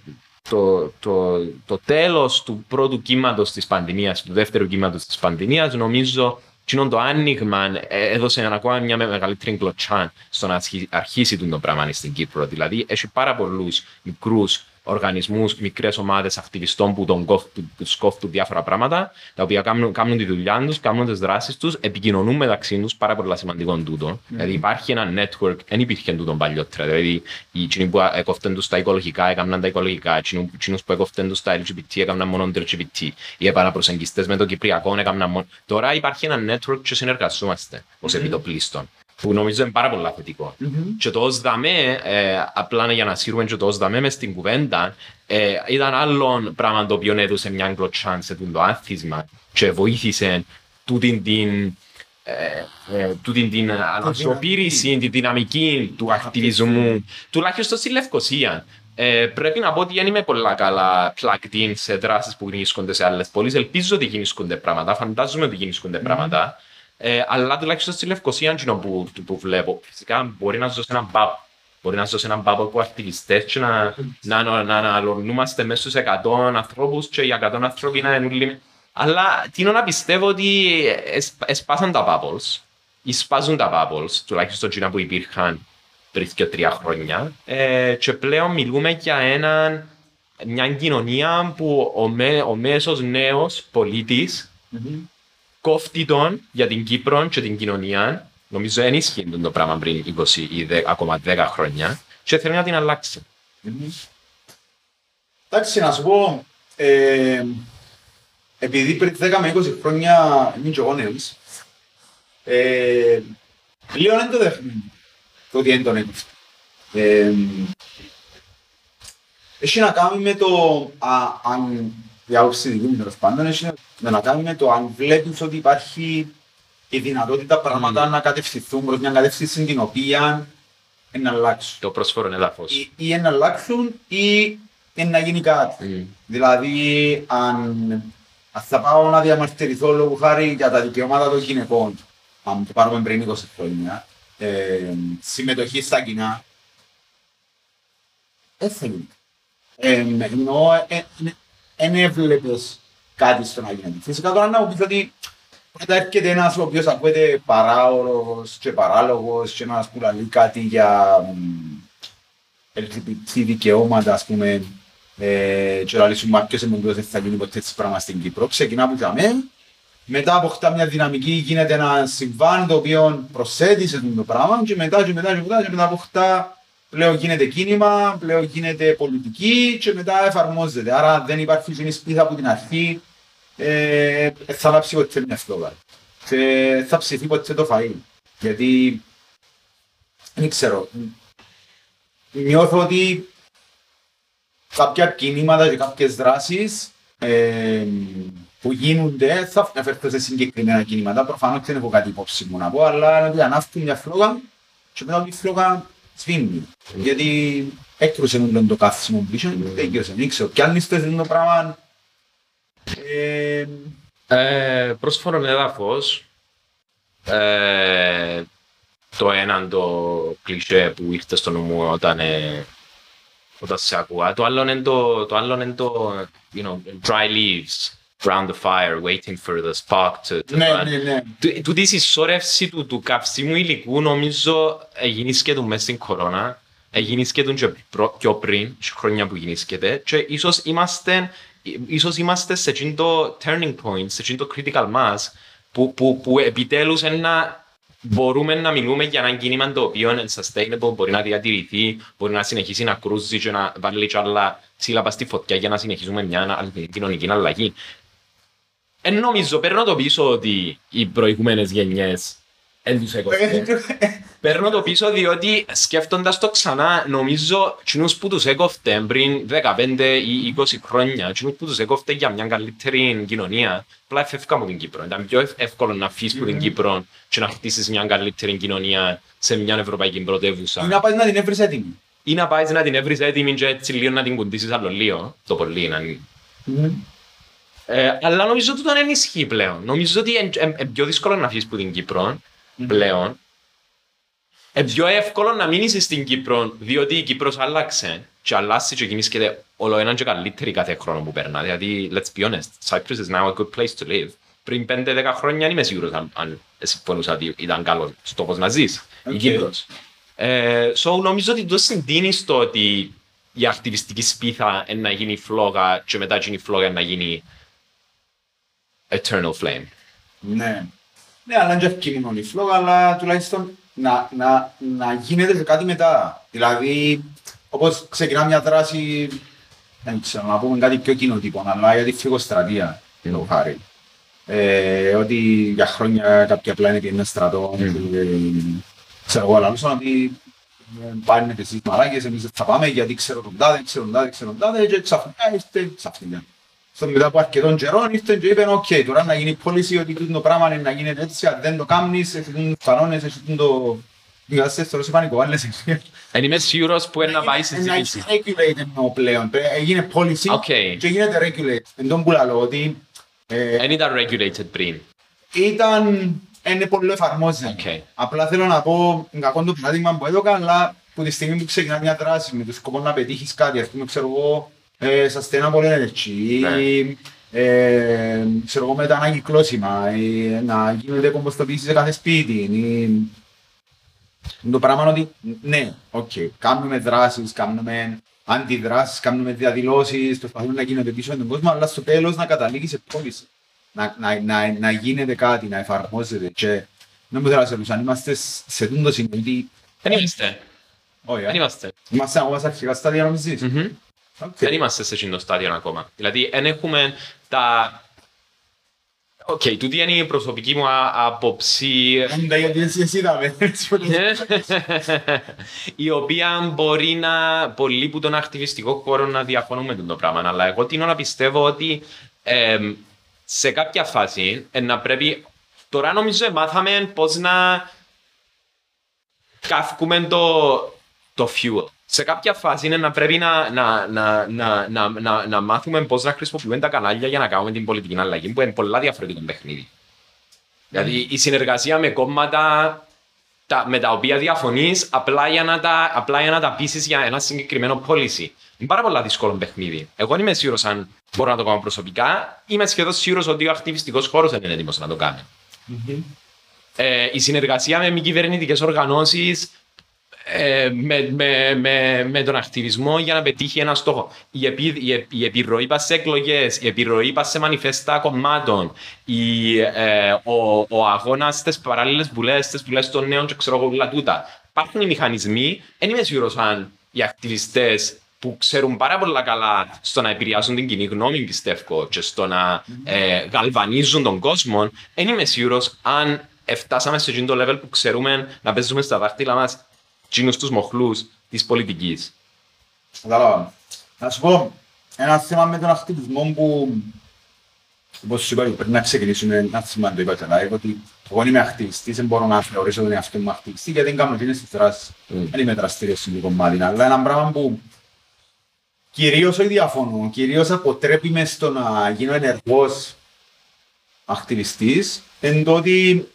το, το, το τέλος του πρώτου κύματος της πανδημίας, του δεύτερου κύματος της πανδημίας, νομίζω κοινό το άνοιγμα ε, έδωσε ακόμα μια μεγαλύτερη κλωτσά στο να αρχίσει το πράγμα στην Κύπρο. Δηλαδή, έχει πάρα πολλούς μικρούς οργανισμούς, μικρές ομάδες ακτιβιστών που, τον κόφ, που τους κόφτουν διάφορα πράγματα, τα οποία κάνουν, κάνουν τη δουλειά τους, κάνουν τις δράσεις τους, επικοινωνούν μεταξύ τους, πάρα πολύ σημαντικό τούτο. Δηλαδή υπάρχει ένα network, δεν υπήρχε τούτο παλιότερα. Δηλαδή οι εκείνοι που έκοφτεν τους τα οικολογικά έκαναν τα οικολογικά, εκείνοι που έκοφτεν τους τα LGBT έκαναν μόνο το LGBT, οι επαναπροσεγγιστές με το Κυπριακό έκαναν μόνο. Τώρα υπάρχει ένα network και συνεργαζόμαστε ως επιτοπλίστων που νομίζω είναι πάρα πολύ θετικό. Mm-hmm. Και το ως δαμέ, ε, απλά για να σύρουμε και το ως δαμέ μες στην κουβέντα, ε, ήταν άλλο πράγμα το οποίο έδωσε μια γκλωτσάν σε το άθισμα και βοήθησε τούτην την ε, ε, τούτην την ανασωπήρηση, την δυναμική του ακτιβισμού, τουλάχιστον στη Λευκοσία. Ε, πρέπει να πω ότι δεν είμαι πολλά καλά plugged in σε δράσεις που γίνονται σε άλλες πόλεις. Ελπίζω ότι γίνονται πράγματα, φαντάζομαι ότι γίνονται mm. πράγματα. Ε, αλλά τουλάχιστον στη Λευκοσία είναι που, που βλέπω. Φυσικά μπορεί να ζω σε έναν πάπ. Μπορεί να ζω σε έναν πάπ που ακτιβιστές και να, να, να, να αναλωνούμαστε μέσα στους 100 ανθρώπους και οι 100 άνθρωποι να είναι όλοι. Αλλά τι να πιστεύω ότι εσπάσαν τα bubbles ή σπάζουν τα bubbles, τουλάχιστον εκείνα που υπήρχαν πριν και τρία χρόνια. Ε, και πλέον μιλούμε για έναν, μια κοινωνία που ο, μέ, ο μέσος νέος πολίτης mm-hmm κόφτει τον για την Κύπρο και την κοινωνία. Νομίζω δεν ισχύει το πράγμα πριν 20 ή 10, ακόμα 10 χρόνια και θέλει να την αλλάξει. Εντάξει, να σου πω, ε, επειδή πριν 10 με 20 χρόνια είμαι και εγώ νέος, ε, λίγο δεν το δέχομαι το ότι είναι τον έκοφτο. Ε, έχει να κάνει με το αν η άποψη δική μου τέλος πάντων έχει να κάνει με το αν βλέπεις ότι υπάρχει η δυνατότητα πράγματα mm. να κατευθυνθούν προς μια κατεύθυνση την οποία να αλλάξουν. Το πρόσφορο έδαφος. Ή, ή να αλλάξουν ή να γίνει κάτι. Mm. Δηλαδή, αν, αν θα πάω να διαμαρτυρηθώ λόγω χάρη για τα δικαιώματα των γυναικών, αν το πάρουμε πριν 20 χρόνια, ε, συμμετοχή στα κοινά, δεν θέλουν. Ε, εννοώ, ε, δεν έβλεπες κάτι στο να γίνεται. Φυσικά τώρα να μου πεις ότι μετά έρχεται ένας ο οποίος ακούεται παράωρος και παράλογος και να που λέει κάτι για LGBT δικαιώματα, ας πούμε, ε, και να λύσουν μάρκες εμμοντός δεν θα γίνει ποτέ έτσι πράγμα στην Κύπρο. Ξεκινά που μένα, μετά αποκτά μια δυναμική, γίνεται ένα συμβάν το οποίο προσθέτει σε το πράγμα και μετά και μετά και μετά και μετά αποκτά πλέον γίνεται κίνημα, πλέον γίνεται πολιτική και μετά εφαρμόζεται. Άρα δεν υπάρχει ζήνη σπίθα από την αρχή, ε, θα λάψει ποτέ μια φλόγα. Και θα ψηθεί ποτέ το φαΐ. Γιατί, δεν ξέρω, νιώθω ότι κάποια κινήματα και κάποιες δράσεις ε, που γίνονται, θα αναφερθώ σε συγκεκριμένα κινήματα, προφανώς δεν έχω κάτι υπόψη μου να πω, αλλά ότι ανάφτουν μια φλόγα και μετά τη φλόγα σβήνει. Γιατί έκρουσε μου το κάθισμα που είχε, δεν έκρουσε, δεν ξέρω. Κι αν είστε το πράγμα... Ε, ε, πρόσφορον έδαφος, ε, το έναν το κλισέ που ήρθε στο νου μου όταν, ε, όταν σε ακούγα. Το άλλο είναι το, το, άλλο είναι το you know, dry leaves around the fire, waiting for the spark to, to ναι, burn. Ναι, ναι. Τούτη η συσσόρευση του, του καυσίμου υλικού νομίζω έγινε και του μέσα στην κορώνα, έγινε και του πιο πριν, χρόνια που γίνησκεται και ίσως είμαστε, ίσως είμαστε σε το turning point, σε το critical mass που, που, που επιτέλους ένα μπορούμε να μιλούμε για ένα κίνημα το οποίο είναι sustainable, μπορεί να διατηρηθεί, μπορεί να συνεχίσει να κρούζει και να βάλει και άλλα σύλλαβα στη φωτιά για να συνεχίσουμε μια κοινωνική αλλαγή. Εν νομίζω, παίρνω το πίσω ότι οι προηγούμενες γενιές δεν τους έκοφτε. παίρνω το πίσω διότι σκέφτοντας το ξανά, νομίζω κοινούς που τους έκοφτε πριν 15 ή 20 χρόνια, κοινούς που τους έκοφτε για μια καλύτερη κοινωνία, απλά εφεύκα από την Κύπρο. Ήταν πιο εύκολο να φύγεις από την Κύπρο και να χτίσεις μια καλύτερη κοινωνία σε μια ευρωπαϊκή πρωτεύουσα. Ή να πάει να την έβρεις έτοιμη. Ή να πάει να την έβρεις έτοιμη και έτσι λίγο να την κουντήσεις άλλο λίγο, το πολύ να ε, αλλά νομίζω ότι δεν ενισχύει πλέον. Νομίζω ότι είναι πιο δύσκολο να φύγεις από την Κύπρο πλέον. Είναι πιο εύκολο να μείνεις στην Κύπρο, διότι η Κύπρος άλλαξε και αλλάζει και κινήσκεται όλο έναν και καλύτερη κάθε χρόνο που περνά. Δηλαδή, let's be honest, Cyprus is now a good place to live. Πριν 5-10 χρόνια δεν είμαι σίγουρος αν, αν συμφωνούσα ότι ήταν καλός τόπος να ζεις, okay. η Κύπρος. Ε, so, νομίζω ότι το συντείνει στο ότι η ακτιβιστική σπίθα εν να γίνει φλόγα και μετά γίνει φλόγα εν να γίνει eternal flame. Ναι. Ναι, αλλά δεν είναι μόνο η φλόγα, αλλά τουλάχιστον να, να, να γίνεται σε κάτι μετά. Δηλαδή, όπως ξεκινά μια δράση, δεν ξέρω, να πούμε κάτι πιο κοινοτύπο, αλλά για τη φυγοστρατεία, την λόγω χάρη. Ε, ότι για χρόνια κάποια απλά είναι ένα στρατό, Mm. ε, ξέρω εγώ, αλλά νομίζω ότι ε, πάνε και εσείς μαλάκες, εμείς δεν θα πάμε γιατί ξέρω τον τάδε, ξέρω τον τάδε, ξέρω τον τάδε και ξαφνικά ήρθε ξαφνικά. Στο μετά από αρκετών καιρών ήρθε και είπε «ΟΚ, τώρα να γίνει πώληση ότι τούτο το πράγμα είναι να γίνεται έτσι, αν δεν το κάνεις, έχει τους κανόνες, έχει το... Διάστες τώρα σε πανικοβάλλες εσύ. Εν είμαι σίγουρος που είναι να πάει στη Ε, Να συζήτηση. είναι regulated εννοώ πλέον, Παι- έγινε policy Οκ. και γίνεται regulated. Εν τόν που λαλώ ότι ε, Εν ήταν regulated πριν. ήταν είναι πολύ εφαρμόζεται. Οκ. Απλά θέλω να πω κακό το παράδειγμα που έδωκα, αλλά που τη στιγμή που ξεκινά μια δράση με το σκοπό να πετύχεις κάτι, ας πούμε, ξέρω εγώ, ε, sustainable energy, Ναι. ή, ε, ξέρω εγώ, με τα ανακυκλώσιμα, ή, να γίνονται κομποστοποιήσεις σε κάθε σπίτι, ή, το πράγμα είναι ότι, ναι, οκ, κάνουμε δράσεις, κάνουμε αντιδράσεις, κάνουμε διαδηλώσεις, προσπαθούμε να γίνονται πίσω με τον κόσμο, αλλά στο τέλος να καταλήγει σε πώληση. Να, να, να, να γίνεται κάτι, να εφαρμόζεται. Και δεν μου θέλω να σε ρωτήσω, αν είμαστε σε τούτο σημείο, ότι Δεν είμαστε. όχι, Δεν ε. είμαστε. είμαστε ακόμα στα αρχικά στάδια νομίζεις. Μμμ. Οκ. Δεν είμαστε σε εκείνο το στάδιο ακόμα. Δηλαδή, δεν έχουμε τα... Οκ, τούτη είναι η προσωπική μου α- άποψη, Άντα, γιατί εσύ εσύ είδαμε. η οποία μπορεί να πολύ που τον ακτιβιστικό χώρο να διαφωνούμε με το πράγμα. Αλλά εγώ τίνω να πιστεύω ότι εμ, σε κάποια φάση ε, να πρέπει. Τώρα νομίζω μάθαμε πώς να καύκουμε το, το fuel. Σε κάποια φάση είναι να πρέπει να, να, να, να, να, να, να μάθουμε πώς να χρησιμοποιούμε τα κανάλια για να κάνουμε την πολιτική αλλαγή, που είναι πολλά διαφορετικό παιχνίδι. Δηλαδή η συνεργασία με κόμματα τα, με τα οποία διαφωνείς απλά για να τα, απλά για να τα πείσεις για ένα συγκεκριμένο policy. Είναι πάρα πολύ δύσκολο παιχνίδι. Εγώ δεν είμαι σίγουρος αν μπορώ να το κάνω προσωπικά. Είμαι σχεδόν σίγουρος ότι ο ακτιβιστικός χώρος δεν είναι έτοιμος να το κάνει. Ε, η συνεργασία με μη κυβερνητικές οργανώσεις ε, με, με, με, με τον ακτιβισμό για να πετύχει ένα στόχο. Η, επί, η, επ- η επιρροή πας σε εκλογές, η επιρροή πας σε μανιφέστα κομμάτων, η, ε, ο, ο αγώνας στις παράλληλες βουλές, στις βουλές των νέων και ξέρω εγώ όλα τούτα. Υπάρχουν οι μηχανισμοί, δεν είμαι σίγουρος αν οι ακτιβιστές που ξέρουν πάρα πολύ καλά στο να επηρεάσουν την κοινή γνώμη, πιστεύω, και στο να ε, γαλβανίζουν τον κόσμο, δεν είμαι σίγουρος αν φτάσαμε σε εκείνο το level που ξέρουμε να παίζουμε στα δάχτυλα μας τσίνους τους μοχλούς της πολιτικής. Κατάλαβα. Να σου πω, ένα θέμα με τον ακτιβισμό που όπως σου είπα, πρέπει να ξεκινήσουμε ένα θέμα το είπα και live, ότι εγώ είμαι ακτιβιστής, δεν μπορώ να θεωρήσω τον εαυτό μου ακτιβιστή γιατί δεν κάνω εκείνες τις δράσεις. Mm. Δεν είμαι δραστήριος στην κομμάτι, αλλά ένα πράγμα που κυρίως όχι διαφωνώ, κυρίως αποτρέπει μες στο να γίνω ενεργός ακτιβιστής, εν το ότι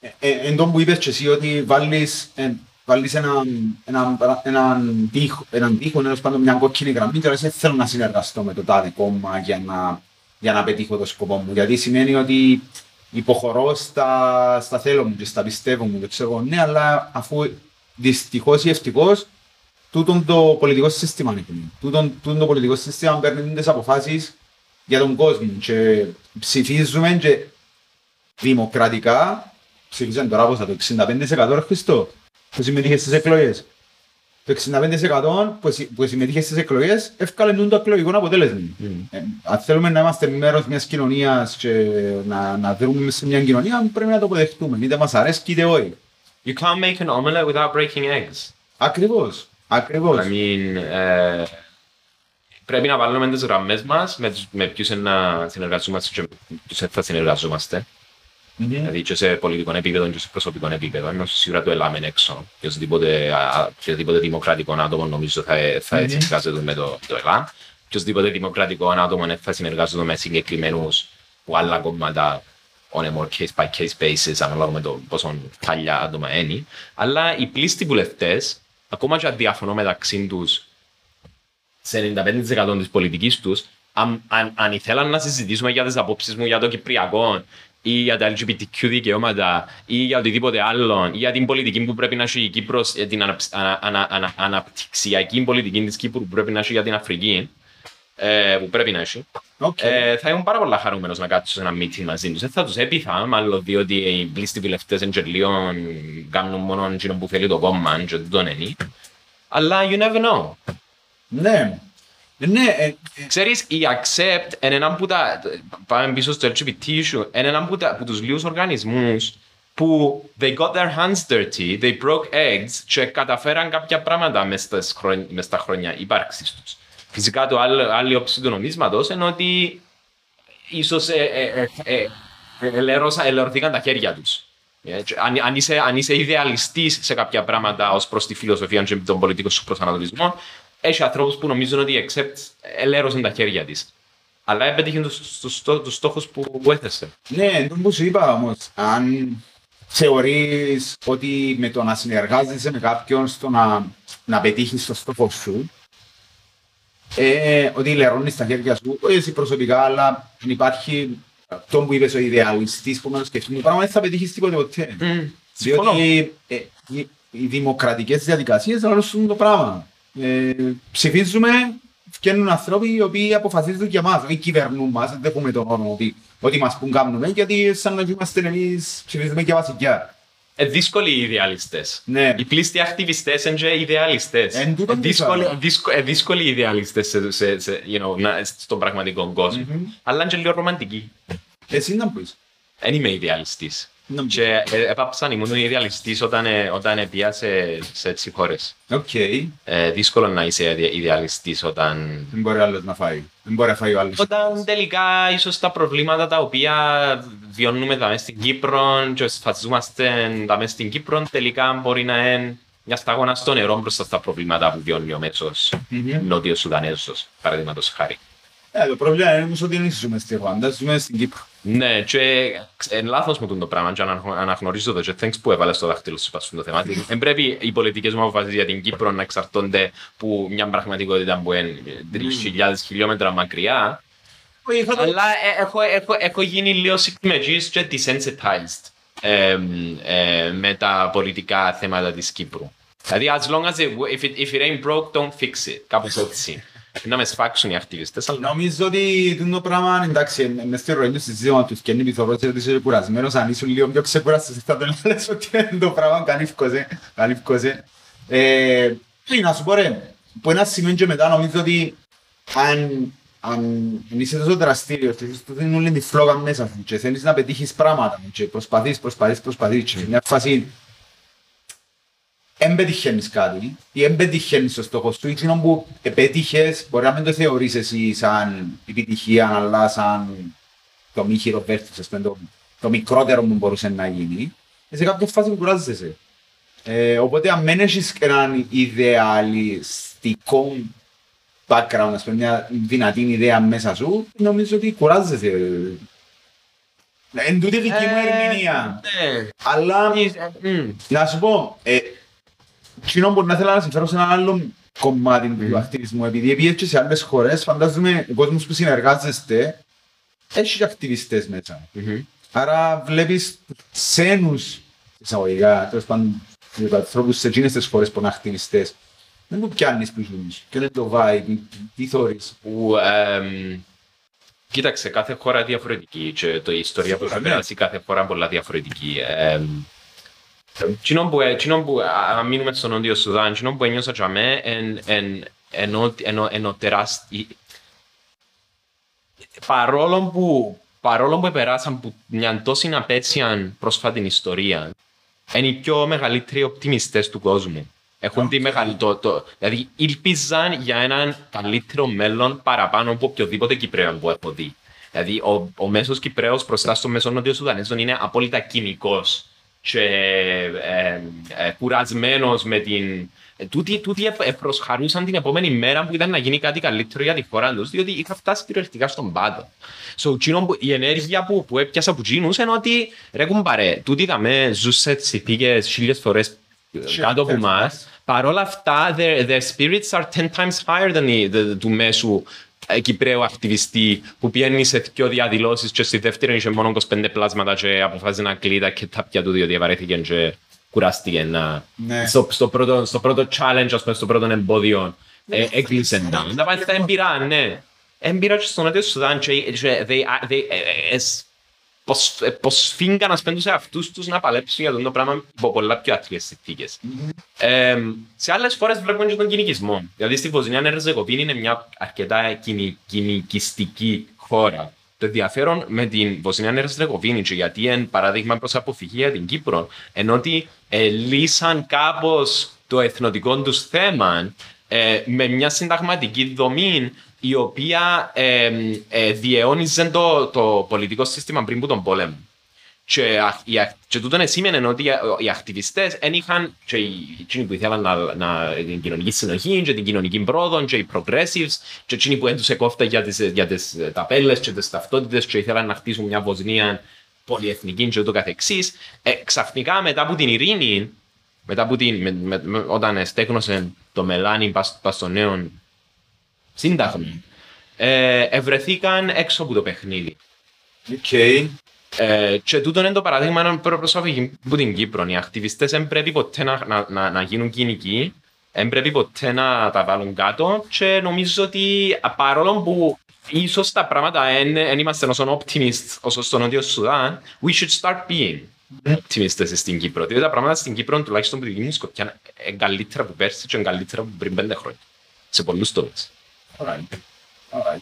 ε, ε, εν τω που είπες και εσύ ότι βάλεις, ε, βάλεις έναν, έναν, έναν, τείχο, έναν τείχο, τέλος πάντων μια κόκκινη γραμμή και λες, «Ε, θέλω να συνεργαστώ με το τάδε κόμμα για να, για να πετύχω το σκοπό μου. Γιατί σημαίνει ότι υποχωρώ στα, στα θέλω μου και στα πιστεύω μου. Και ξέρω, εγώ, ναι, αλλά αφού δυστυχώς ή ευτυχώς τούτον το πολιτικό σύστημα είναι. Τούτον, τούτον το πολιτικό σύστημα παίρνει τις αποφάσεις για τον κόσμο και ψηφίζουμε και δημοκρατικά ψηφίζαν τώρα πόσα, το 65% ρε Χριστό που συμμετείχε στις εκλογές. Το 65% που, συ- που συμμετείχε στις εκλογές έφκαλε το εκλογικό αποτέλεσμα. Ε, αν θέλουμε να είμαστε μέρος μιας κοινωνίας και να, να δρούμε μέσα σε μια κοινωνία πρέπει να το αποδεχτούμε, είτε μας αρέσει είτε όχι. You can't make an omelette without breaking eggs. Ακριβώς, ακριβώς. I mean, ε, πρέπει να βάλουμε τις γραμμές μας με, τους- με ποιους είναι να συνεργαζόμαστε και με ποιους δεν θα συνεργαζόμαστε. Μμμ. Δηλαδή και σε πολιτικό επίπεδο και σε προσωπικό επίπεδο. Ενώ σίγουρα το ελάμε έξω. Οποιοδήποτε, α, οποιοδήποτε δημοκρατικό άτομο νομίζω θα, θα Μμμ. συνεργάζεται με το, το ΕΛΑΜ. Οποιοδήποτε δημοκρατικό άτομο δεν θα συνεργάζεται με συγκεκριμένους που άλλα κόμματα on a more case by case basis, ανάλογα με το πόσο χάλια άτομα είναι. Αλλά οι πλήστοι βουλευτές, ακόμα και αν διαφωνώ μεταξύ τους σε 95% της πολιτικής τους, αν, αν, αν ήθελαν να συζητήσουμε για τις απόψεις μου για το Κυπριακό ή για τα LGBTQ δικαιώματα ή για οτιδήποτε άλλο ή για την πολιτική που πρέπει να έχει η Κύπρος, για την αναψ- ανα- ανα- ανα- αναπτυξιακή πολιτική της Κύπρου που πρέπει να έχει για την Αφρική, ε, που πρέπει να έχει, Οκ. ε, θα ήμουν πάρα πολύ χαρούμενος να κάτσω σε ένα meeting μαζί τους. Δεν θα τους έπειθα, μάλλον διότι οι πλείστοι βουλευτές εν και λίγο κάνουν μόνο εκείνο που θέλει το κόμμα και δεν τον νοιάζει. Αλλά you never know. Ναι. Ναι, ε, ε, Ξέρεις, η Accept είναι ένα που τα... Πάμε πίσω στο LGBT issue. Είναι ένα που, τα, που τους λίγους οργανισμούς που they got their hands dirty, they broke eggs και καταφέραν κάποια πράγματα μες, στις χρον- μες στα χρόνια ύπαρξης τους. Φυσικά το άλλο, άλλη όψη του νομίσματος είναι ότι ίσως ε, ε, ε, ε, ελέρωσα- ελερωθήκαν τα χέρια τους. Ε, και Αν, αν, είσαι, αν είσαι ιδεαλιστής σε κάποια πράγματα ως προς τη φιλοσοφία και τον πολιτικό σου προσανατολισμό, έχει ανθρώπους που νομίζουν ότι η Accept ελέρωσαν τα χέρια της. Αλλά έπετυχε τους, τους, στό- τους στόχους που, που έθεσε. ναι, το που σου είπα όμως, αν θεωρείς ότι με το να συνεργάζεσαι με κάποιον στο να, να πετύχεις το στόχο σου, ε, ότι λερώνεις τα χέρια σου, όχι εσύ προσωπικά, αλλά αν υπάρχει αυτό που είπες ο ιδεαλιστής που να το σκεφτούμε, πράγμα δεν θα πετύχεις τίποτε ποτέ. Συμφωνώ. Διότι ε, οι, οι δημοκρατικές διαδικασίες αναλώσουν το πράγμα. Ε, ψηφίζουμε, φτιάχνουν άνθρωποι οι οποίοι αποφασίζουν για μας, όχι κυβερνούν μας, δεν έχουμε τον όρο ότι, ότι μας πούν κάνουμε, γιατί σαν να είμαστε εμείς ψηφίζουμε και βασικιά. Ε, δύσκολοι οι ιδεαλιστές. Ναι. Οι πλήστοι ακτιβιστές είναι και ιδεαλιστές. Εν τούτον Ε, που δύσκολοι, είπα. δύσκο- ε, δύσκολοι οι ιδεαλιστές σε, σε, σε, you know, να, στον πραγματικό κόσμο. Αλλά είναι και λίγο ρομαντικοί. Εσύ να πεις. Δεν είμαι ιδεαλιστής. Να πεις. Και ε, έπαψα να ήμουν ιδεαλιστής όταν, ε, όταν ε, πήγα σε, σε έτσι χώρες. Οκ. Ε, δύσκολο να είσαι ιδε- ιδεαλιστής όταν... Δεν μπορεί άλλος να φάει. Δεν μπορεί να φάει ο άλλος. Όταν τελικά ίσως τα προβλήματα τα οποία βιώνουμε τα μέσα στην Κύπρο και σφαζόμαστε τα μέσα στην Κύπρο τελικά μπορεί να είναι μια σταγόνα στο νερό μπροστά στα προβλήματα που βιώνει ο μέσος Μμμ. Νότιος Σουδανέζος, παραδείγματος χάρη. Ε, το πρόβλημα είναι όμως ότι δεν ζούμε στη Ρουάντα, ζούμε στην Κύπρο. Ναι, και είναι λάθος μου το πράγμα και αναγνω- αναγνωρίζω το και thanks που έβαλες το δάχτυλο σου πάνω στο θέμα. Δεν πρέπει οι πολιτικές μου αποφάσεις για την Κύπρο να εξαρτώνται από μια πραγματικότητα που είναι 3.000 χιλιόμετρα μακριά. Αλλά ε, έχω, έχω, έχω γίνει λίγο συντημετζής και desensitized ε, ε, με τα πολιτικά θέματα της Κύπρου. Δηλαδή, as long as it, if it, if it ain't broke, don't fix it. Κάπως έτσι. Να με σφάξουν οι ακτιβιστές, αλλά... Νομίζω ότι το πράγμα, εντάξει, ε, μες στη ροή τους συζήτημα τους και είναι πιθανό ότι είσαι κουρασμένος, αν ήσουν λίγο πιο ξεκουραστός, θα τον λες ότι είναι το πράγμα κανίφκωσε, κανίφκωσε. Ε, τι να σου πω ρε, από ένα σημείο και μετά νομίζω ότι αν, αν είσαι τόσο δραστήριος και έχεις τούτη όλη τη φλόγα μέσα σου και θέλεις να πετύχεις πράγματα και προσπαθείς, προσπαθείς, προσπαθείς και σε μια φάση δεν πετυχαίνεις κάτι ή δεν πετυχαίνεις το στόχο σου ή εκείνο που πετύχες μπορεί να μην το θεωρείς εσύ σαν επιτυχία αλλά σαν το μη χειροβέρτης, ας πούμε, το, το μικρότερο που μπορούσε να γίνει και σε κάποια φάση που κουράζεσαι. Ε, οπότε αν δεν έχεις έναν ιδεαλιστικό background, ας πούμε, μια δυνατή ιδέα μέσα σου, νομίζω ότι κουράζεσαι. Εν τούτη δική μου ερμηνεία. Ναι. Αλλά Ε, μμ. να σου πω, ε, κοινό που να ήθελα να συμφέρω σε ένα άλλο κομμάτι του ακτιβισμού, επειδή πήγες και σε άλλες χώρες, φαντάζομαι ο κόσμος που συνεργάζεστε, έχει και ακτιβιστές μέσα. Μμμ. Άρα βλέπεις ξένους εισαγωγικά, τέλος πάντων, ανθρώπους σε εκείνες τις χώρες που είναι ακτιβιστές. Δεν το πιάνεις που ζουν και δεν το vibe, τι- τι θωρείς. που εμ, κοίταξε, κάθε χώρα είναι διαφορετική και το η ιστορία που θα Ναι. περάσει κάθε χώρα είναι πολλά διαφορετική. Εμ, Εκείνο που, εκείνο που, α- αν μείνουμε στο Νότιο Σουδάν, εκείνο που ένιωσα για μέ είναι ο τεράστιο... Παρόλο που, παρόλο που περάσαν από μια τόση απέτσια πρόσφατη ιστορία, είναι οι πιο μεγαλύτεροι οπτιμιστές του κόσμου. Έχουν τη μεγαλύτερη. Το, το, δηλαδή, ήλπιζαν για έναν καλύτερο μέλλον παραπάνω από οποιοδήποτε Κυπρέο που έχω δει. Δηλαδή, ο, ο μέσο Κυπρέο μπροστά στο μέσο Νότιο Σουδανέζων είναι απόλυτα κοινικό και ε, ε, κουρασμένος με την. Ε, τούτοι, τούτοι ε, ε, προσχαρούσαν την επόμενη μέρα που ήταν να γίνει κάτι καλύτερο για τη χώρα τους, διότι είχα φτάσει κυριολεκτικά στον πάτο. So, εκείνο που- η ενέργεια που, που έπιασα από εκείνους είναι ότι ρε κουμπάρε, τούτοι δαμέ ζουν σε συνθήκες χίλιες φορές κάτω από εμάς. Παρόλα αυτά, their, their spirits are 10 times higher than the, the, του μέσου ε, Κυπρέου ακτιβιστή που πιένει σε δύο διαδηλώσεις και στη δεύτερη είχε μόνο 25 πλάσματα και αποφάσισε να κλείσει τα κετάπια του διότι βαρέθηκε και κουράστηκε να... Ναι. Στο, στο, πρώτο, στο πρώτο challenge, ας πούμε, στο πρώτο εμπόδιο ε, έκλεισε να. Να πάει στα εμπειρά, ναι. Εμπειρά και στο Νότιο Σουδάν και και they- they- ε, ε, εσ- πως- ε, πως φύγαν ας πούμε σε αυτούς τους να παλέψουν για το πράγμα υπό πολλά πιο άθλιες συνθήκες. Ε, σε άλλες φορές βλέπουμε και τον κυνηγισμό. Δηλαδή στη Βοσνία Ερζεγοβίνη είναι μια αρκετά κυνη- κυνηγιστική χώρα. Το ενδιαφέρον με την Βοσνία Ερζεγοβίνη και γιατί είναι παράδειγμα προς αποφυγή για την Κύπρο, ενώ ότι ε, λύσαν κάπως το εθνοτικό τους θέμα ε, με μια συνταγματική δομή η οποία ε, ε, διαιώνιζε το, το πολιτικό σύστημα πριν από τον πόλεμο. Και, α- οι ακ- και τούτο σήμαινε ότι οι- οι ακτιβιστές δεν είχαν και οι εκείνοι που ήθελαν να, να, την κοινωνική συνοχή και την κοινωνική πρόοδο και οι progressives και εκείνοι που έντουσε κόφτα για τις, για τις ε, ταπέλες και τις ταυτότητες και ήθελαν να χτίσουν μια Βοσνία πολυεθνική και ούτω καθεξής. Ε, ξαφνικά μετά από την ειρήνη, μετά από την, με, με, με- όταν στέκνωσε το μελάνι πας, πας στο νέο σύνταγμα, ε, ευρεθήκαν έξω από το παιχνίδι. Οκ. Ε, και τούτο είναι το παράδειγμα έναν προσωπική που την Κύπρο. Οι ακτιβιστές δεν πρέπει ποτέ να, να, να, να γίνουν κοινικοί, δεν πρέπει ποτέ να τα βάλουν κάτω και νομίζω ότι α, παρόλο που ίσως τα πράγματα δεν είμαστε όσο optimist όσο στο Νότιο Σουδάν, we should start being optimistes στην Κύπρο. Διότι τα πράγματα στην Κύπρο, τουλάχιστον που τη δική μου σκοπιά, είναι καλύτερα από πέρσι και είναι καλύτερα από πριν πέντε χρόνια. Σε πολλούς τομείς. Alright. Alright.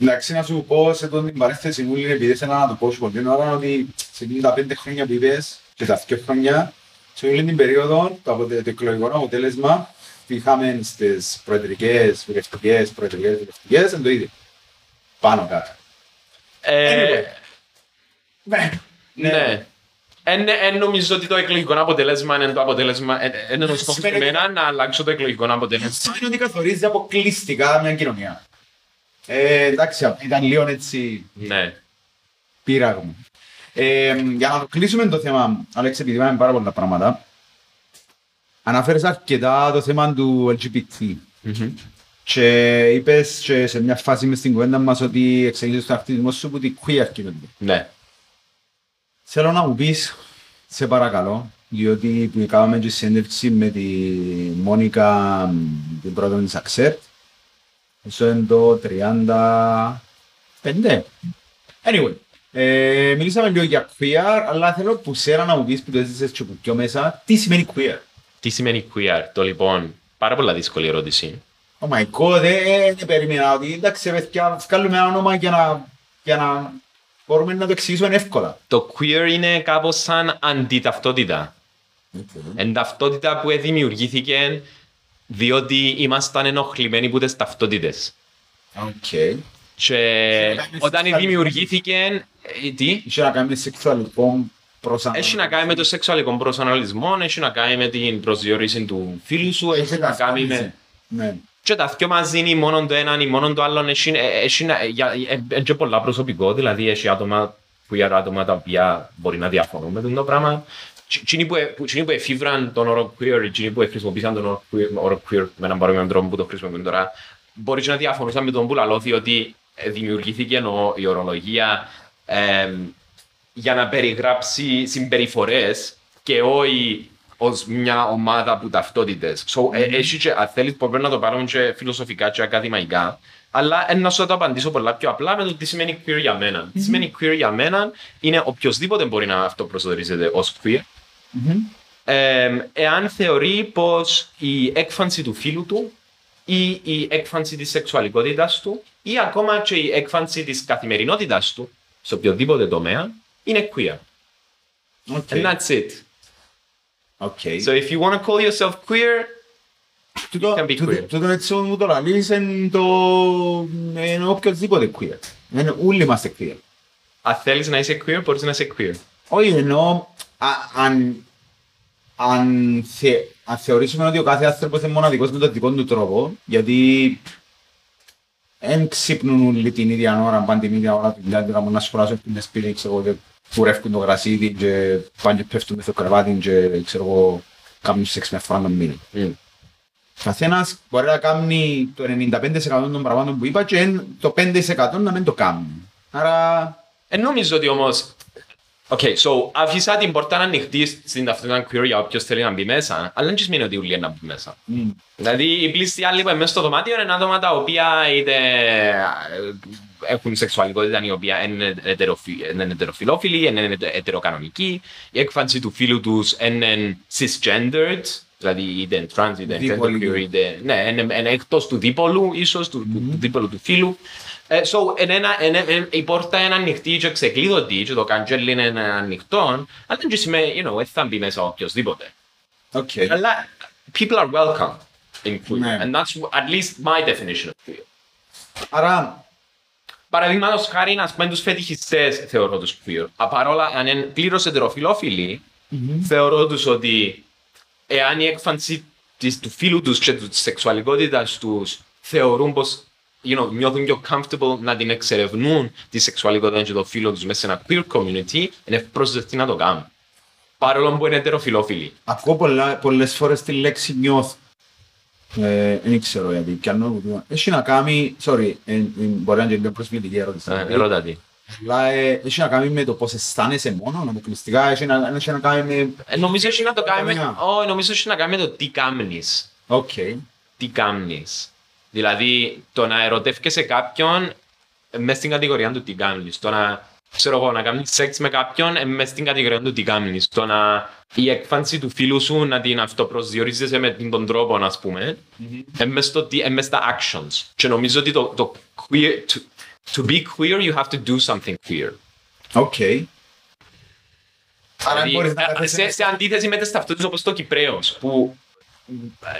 Εντάξει, να σου πω σε τον την παρέθεση μου, επειδή ήθελα να το πω σου πολύ ώρα, ότι σε εκείνη τα πέντε χρόνια που είπες και τα δύο χρόνια, σε όλη την περίοδο, το, αποτε- το εκλογικό αποτέλεσμα που είχαμε στις προεδρικές, βουλευτικές, προεδρικές, βουλευτικές, είναι το ίδιο. Πάνω κάτω. Ε, Anyway. Ναι. Ναι. Εν, εν νομίζω ότι το εκλογικό αποτέλεσμα είναι το αποτέλεσμα. εν- εν Είναι το στόχο Σημαίνει- για μένα να αλλάξω το εκλογικό αποτέλεσμα. Σημαίνει ότι καθορίζει αποκλειστικά μια κοινωνία. Ε, εντάξει, ήταν λίγο έτσι Ναι. πείραγμα. Ε, για να το κλείσουμε το θέμα, Αλέξη, επειδή είπαμε πάρα πολλά πράγματα, αναφέρεις αρκετά το θέμα του LGBT. Και είπες και σε μια φάση μες στην κουβέντα μας ότι εξελίσσεις τον ακτιβισμό σου από την queer κοινωνία. Ναι. Θέλω να μου πεις, σε παρακαλώ, διότι που κάναμε και συνέντευξη με τη Μόνικα, μ, την πρώτη της Accept, αυτό είναι το 35. Anyway, ε, μιλήσαμε λίγο για queer, αλλά θέλω που σέρα να μου πεις που το έζησες και που πιο μέσα, τι σημαίνει queer; Τι σημαίνει queer, το λοιπόν. Πάρα πολλά δύσκολη ερώτηση. Oh my god, δεν δεν περίμενα ότι εντάξει παιδιά, βγάλουμε ένα όνομα για να, για να μπορούμε να το εξηγήσουμε εύκολα. Το queer είναι κάπως σαν αντιταυτότητα. Εν ταυτότητα που δημιουργήθηκε διότι ήμασταν ενοχλημένοι από τις ταυτότητες. Οκ. Και όταν δημιουργήθηκε. ε, Τι; Είχε να κάνει με σεξουαλικό προσανατολισμό. Έχει να κάνει με το σεξουαλικό προσανατολισμό, έχει να κάνει με την προσδιορίση του φίλου σου, έχει να κάνει με. Ναι. Και τα δυο μαζί είναι μόνο το ένα ή μόνο το άλλο. Έχει, ε, έχει, να- για- ε, ε, και πολλά προσωπικό, δηλαδή έχει άτομα που για άτομα τα οποία μπορεί να διαφωνούν με το πράγμα. Εκείνοι που, ε- που- εκείνοι που εφήβραν τον όρο queer, εκείνοι που χρησιμοποίησαν τον όρο queer, όρο queer με έναν παρόμοιο τρόπο που το χρησιμοποιούν τώρα, μπορείς και να διαφωνούσαν με τον που λαλώ, διότι ε, δημιουργήθηκε ο- η ορολογία ε, για να περιγράψει συμπεριφορές και όχι ως μια ομάδα από ταυτότητες. So, ε, έχει και, αν θέλεις, μπορεί να το πάρουμε και φιλοσοφικά και ακαδημαϊκά, αλλά ε, να σου το απαντήσω πολλά πιο απλά με το τι σημαίνει queer για μένα. Τι σημαίνει queer για μένα είναι οποιοδήποτε μπορεί να αυτοπροσδιορίζεται ως queer, ε, εάν θεωρεί πως η έκφανση του φίλου του ή η έκφανση της σεξουαλικότητας του ή ακόμα και η έκφανση της καθημερινότητας του σε οποιοδήποτε τομέα είναι queer. Οκ. And that's it. Οκ. So if you want to call yourself queer, Τούτο- can be τούτο- queer. Τούτο έτσι μου το λαλείς είναι το... είναι οποιοδήποτε queer. Είναι όλοι είμαστε queer. αν θέλεις να είσαι queer, μπορείς να είσαι queer. Όχι εννοώ α- αν, αν, θε, αν θεωρήσουμε ότι ο κάθε άνθρωπος είναι μοναδικός με τον δικό του τρόπο, γιατί δεν ξύπνουν όλοι την ίδια ώρα, πάνε την ίδια ώρα, δηλαδή να μπορούν να σχολάσουν στην σπίτι, ξέρω εγώ, και κουρεύκουν το γρασίδι και πάνε και πέφτουν με το κρεβάτι και ξέρω εγώ, κάνουν σεξ μια φορά τον μήνα. Mm. Καθένας μπορεί να κάνει το 95% των πραγμάτων που είπα και εν- το 5% να μην το κάνει. Άρα, Ε, νομίζω ότι όμως... Οκ, so, άφησα την πόρτα ανοιχτή στην ταυτότητα queer για όποιος θέλει να μπει μέσα, αλλά δεν σημαίνει ότι όλοι να μπει μέσα. μ, Δηλαδή, οι πλήστοι άλλοι που είναι μέσα στο δωμάτιο είναι άτομα τα οποία είτε ε, έχουν σεξουαλικότητα η οποία είναι, ετεροφι- είναι ετεροφιλόφιλοι, είναι ετε- ετεροκανονικοί, η έκφανση του φίλου τους είναι cisgendered, δηλαδή είτε είναι trans, είτε είναι Δίπολοι. genderqueer, είτε ναι, είναι, είναι εκτός του δίπολου, ίσως, του, του, του δίπολου του φίλου. Ε, so, είναι ένα, είναι, είναι- η πόρτα είναι ανοιχτή και ξεκλείδωτη και το καντζέλ είναι ανοιχτό, αλλά δεν σημαίνει, you know, δεν θα μπει μέσα οποιοσδήποτε. οκ. Αλλά people are welcome in queer. Ναι. And that's at least my definition of queer. Άρα, Παραδείγματος χάρη, ας πούμε, τους φετιχιστές θεωρώ τους queer. Α, Παρόλο, αν είναι πλήρως ετεροφυλόφιλοι, θεωρώ τους ότι εάν η έκφανση της, του φύλου τους και της σεξουαλικότητας τους θεωρούν πως you know, νιώθουν πιο comfortable να την εξερευνούν τη σεξουαλικότητα και το φύλο τους μέσα σε ένα queer community, είναι ευπρόσδεκτοι να το κάνουν. Παρόλο που είναι ετεροφυλόφιλοι. ακούω πολλά, πολλές φορές τη λέξη νιώθω. Ε, δεν ξέρω γιατί, πιάνω το Έχει να κάνει, sorry, ε, ε, μπορεί να είναι μια προσβλητική ερώτηση. Ε, Ρώτα τι. Αλλά ε, έχει να κάνει με το πώς αισθάνεσαι μόνο, αποκλειστικά, έχει να, έχει να κάνει με... Ε, Νομίζω έχει να το κάνει με... Καμιά. Όχι, νομίζω έχει να κάνει με το τι κάμνεις. Οκ. Τι κάμνεις. Δηλαδή, το να ερωτεύκεσαι κάποιον ε, μες στην κατηγορία του τι κάμνεις. Το να, ξέρω εγώ, να κάνεις σεξ με κάποιον ε, μες στην κατηγορία του τι κάμνεις. Το να η έκφανση του φύλου σου να την αυτοπροσδιορίζεσαι με την- τον τρόπο, ας πούμε, ε, μες στο τι- ε, μες στα actions. Και νομίζω ότι το, το queer, to, to be queer, you have to do something queer. Οκ. Άρα Δηλαδή, μπορείς να ε, κάθεσαι... σε, σε αντίθεση με τις ταυτότητες όπως το Κυπραίος, που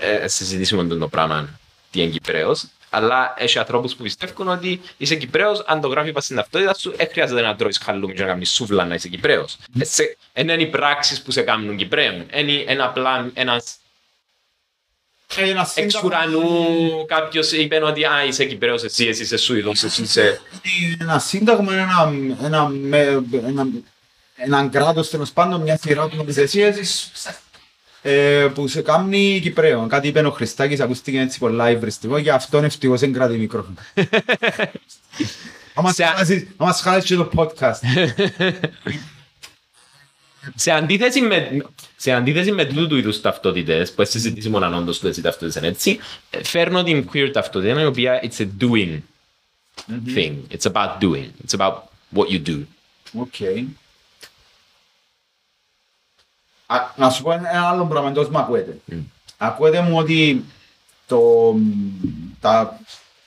ε, συζητήσουμε τον το πράγμα τι είναι Κυπραίος, αλλά έχει ανθρώπους που πιστεύουν ότι είσαι Κυπρέος, αν το γράφεις πας στην ταυτότητα σου, δεν χρειάζεται να τρώεις χαλούμι και να κάνεις σούβλα να είσαι Κυπρέος. Ε, σε- Δεν είναι οι πράξεις που σε κάνουν Κυπρέων. Είναι είναι απλά ένας Ε, ένα εξ σύνταγμα- ουρανού κάποιος είπε ότι «Α, είσαι Κυπρέος εσύ, εσύ είσαι Σουηδός, εσύ είσαι...» ένα σύνταγμα, ένα, ένα, με- ένα, έναν κράτος τέλος πάντων, μια σειρά από νομοθεσίες ε, που σε κάνει Κυπρέο. Κάτι είπε ο Χριστάκης, ακούστηκε έτσι πολλά υβριστικό, γι' αυτόν ευτυχώς δεν κρατεί μικρόφωνο. Άμα Σε- σχάσεις- Άμα σχάσεις και το podcast. Σε αντίθεση με, σε αντίθεση με τούτου είδους ταυτότητες, που συζητήσουμε αν όντως τούτες οι ταυτότητες είναι έτσι, ε, φέρνω την queer ταυτότητα, η οποία it's a doing thing. It's about doing. It's about what you do. Οκ. Α, Να σου πω ένα άλλο πράγμα εντός μου ακούεται. Ακούεται μου ότι το, τα,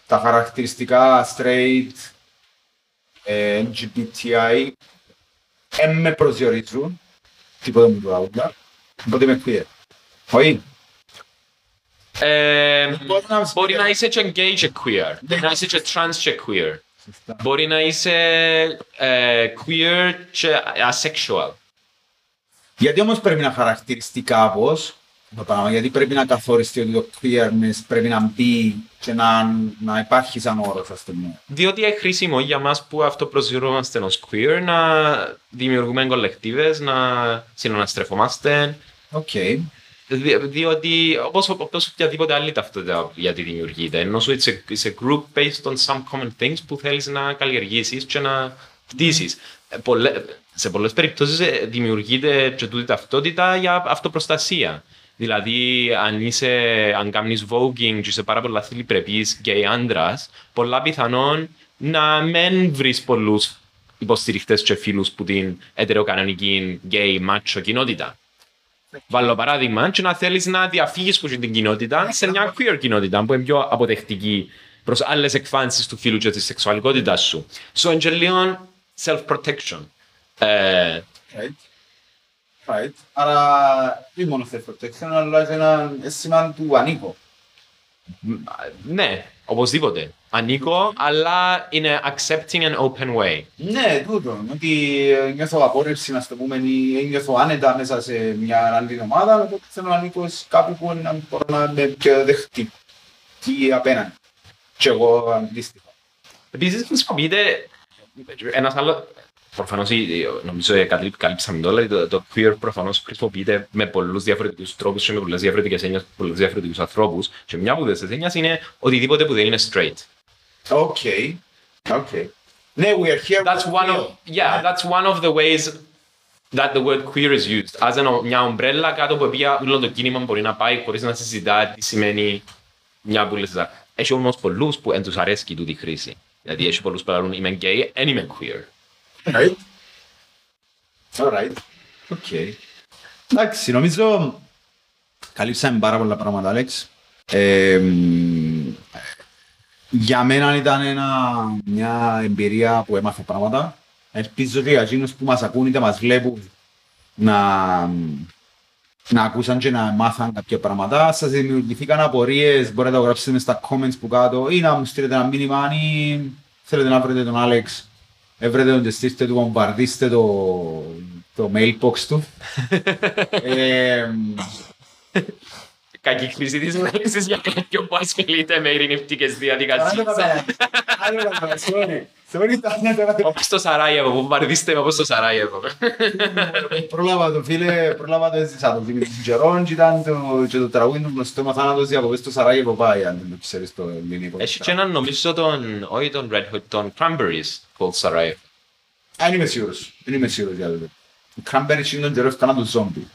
τα χαρακτηριστικά straight, ε, LGBTI δεν με προσδιορίζουν τίποτα που τα άλλα. Οπότε είμαι queer. Όχι. Ε, Μπορεί να- μπορεί να είσαι και gay και queer. Μπορεί να είσαι και trans και queer. Μπορεί να είσαι ε, queer και asexual. Γιατί όμως πρέπει να χαρακτηριστεί κάπως το πράγμα, γιατί πρέπει να καθοριστεί ότι το queerness πρέπει να μπει και να, να υπάρχει σαν όρος, ας το πούμε. Διότι είναι χρήσιμο για μας που αυτοπροσδιορούμαστε ως queer να δημιουργούμε κολεκτίβες, να συναναστρεφόμαστε. Οκ. Δι- διότι όπως, όπως οποιαδήποτε άλλη ταυτότητα γιατί δημιουργείται, εννοώ σου it's a, it's a group based on some common things που θέλεις να καλλιεργήσεις και να χτίσεις. Ε, πολλέ- σε πολλές περιπτώσεις ε, δημιουργείται και τούτη ταυτότητα για αυτοπροστασία. Δηλαδή, αν, είσαι, αν κάνεις voguing και είσαι πάρα πολλά θηλυπρεπής γκέι άντρας, πολλά πιθανόν να μην βρεις πολλούς υποστηριχτές και φίλους που την ετεροκανονική γκέι μάτσο κοινότητα. Βάλλω παράδειγμα, και να θέλεις να διαφύγεις από την κοινότητα σε μια queer κοινότητα που είναι πιο αποδεκτική προς άλλες εκφάνσεις του φίλου και της σεξουαλικότητα σου. So, είναι και λίγο self-protection. Ε, Right. Right. Άρα, όχι μόνο self-protection, αλλά και ένα αίσθημα του ανήκω. ναι, οπωσδήποτε. Ανήκω, αλλά είναι accepting an open way. Ναι, τούτο. Ότι ε, νιώθω απόρριψη, να το πούμε, ή νιώθω άνετα μέσα σε μια άλλη ομάδα, οπότε θέλω να ανήκω σε κάπου που να μπορώ να είμαι πιο δεκτική απέναντι. Και εγώ αντίστοιχα. Επίσης, χρησιμοποιείται ένας άλλο. Προφανώς ε, νομίζω ε, καλύ- καλύψαμε το, αλλά το, το queer προφανώς χρησιμοποιείται με πολλούς διαφορετικούς τρόπους και με πολλές διαφορετικές έννοιες, με πολλούς διαφορετικούς ανθρώπους και μια από τις έννοιες είναι οτιδήποτε που δεν είναι straight. Okay. Okay. Ναι, we are here. That's one of, yeah, that's one of the ways that the word queer is used. As an, μια ομπρέλα κάτω από οποία όλο το κίνημα μπορεί να πάει χωρίς να συζητά τι σημαίνει μια πουλεσσα. Έχει όμως πολλούς που εν τους αρέσκει τούτη χρήση. Δηλαδή έχει πολλούς που λένε είμαι gay and είμαι queer. Right; Alright. Okay. Εντάξει, νομίζω καλύψαμε πάρα πολλά πράγματα, Άλεξ. Ε, μ, για μένα ήταν ένα, μια εμπειρία που έμαθα πράγματα. Ελπίζω ότι για εκείνους που μας ακούν είτε μας βλέπουν να, να ακούσαν και να μάθαν κάποια πράγματα. Σας δημιουργηθήκαν απορίες, μπορείτε να το γράψετε μες στα comments που κάτω ή να μου στείλετε ένα μήνυμα ή θέλετε να βρείτε τον Άλεξ Έβρετε τον και στήστε του, βομβαρδίστε το, το mailbox του. ε, Κακή χρήση της λέξης για κάποιον που ασχολείται με ειρηνευτικές Άρα διαδικασίες. το καταλαβαίνω. Άρα το καταλαβαίνω. Sorry. Sorry, ήταν τώρα. Όπως στο Σαράγεβο, βομβαρδίστε με όπως στο Σαράγεβο. Πρόλαβα το φίλε, πρόλαβα το έζησα το φίλε της Τζερόν και ήταν το, και το τραγούδι του γνωστό μα θάνατος διακοπές στο Σαράγεβο πάει, αν δεν το ξέρεις το ελληνικό. Έχει και έναν νομίζω τον, όχι τον Red Hot, τον Cranberries, called Sarajevo. Αν είμαι σίγουρος, δεν είμαι σίγουρος για το. Ο Cranberries είναι τον καιρό έφτανα τους ζόμπι.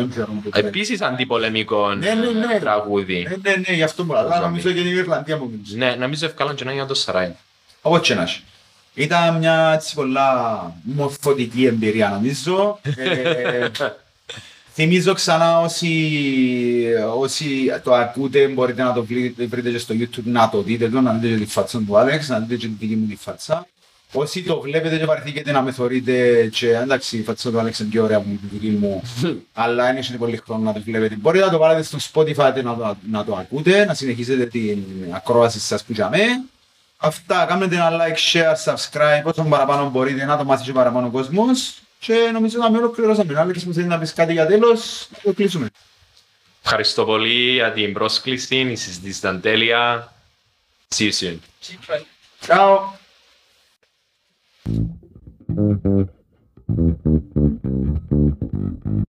Τον καιρό που το Επίσης αντιπολεμικό Ναι, ναι, ναι. τραγούδι. Ναι, ναι, ναι, γι' αυτό μπορώ. Αλλά Ζόμπι. νομίζω και την Ιρλανδία μου μιλούσε. Ναι, νομίζω ευκάλαν και ένα για το Σαράγεβο. Όπως και να έχει. Ήταν μια έτσι πολλά μορφωτική εμπειρία νομίζω. Ε, θυμίζω ξανά όσοι, όσοι το ακούτε μπορείτε να το βρείτε, βρείτε και στο YouTube να το δείτε το, να δείτε και τη φάτσα του Άλεξ, να δείτε και τη δική μου τη φάτσα. Όσοι το βλέπετε και βαρεθήκετε να με θωρείτε και εντάξει η φάτσα του Άλεξ είναι πιο ωραία από τη δική μου αλλά είναι και πολύ χρόνο να το βλέπετε. Μπορείτε να το βάλετε στο Spotify να το, να το ακούτε, να συνεχίσετε την ακρόαση σας που είχαμε. Αυτά, κάνετε ένα like, share, subscribe, όσο παραπάνω μπορείτε να το μάθει και παραπάνω ο κόσμος. Και νομίζω να με ολοκληρώσαμε. Άλεξ μου θέλει να πεις κάτι για τέλος, να το κλείσουμε. Ευχαριστώ πολύ για την πρόσκληση, η συζήτηση ήταν τέλεια. See you soon. Cheap, right? Ciao! どこどこどこどこどこ?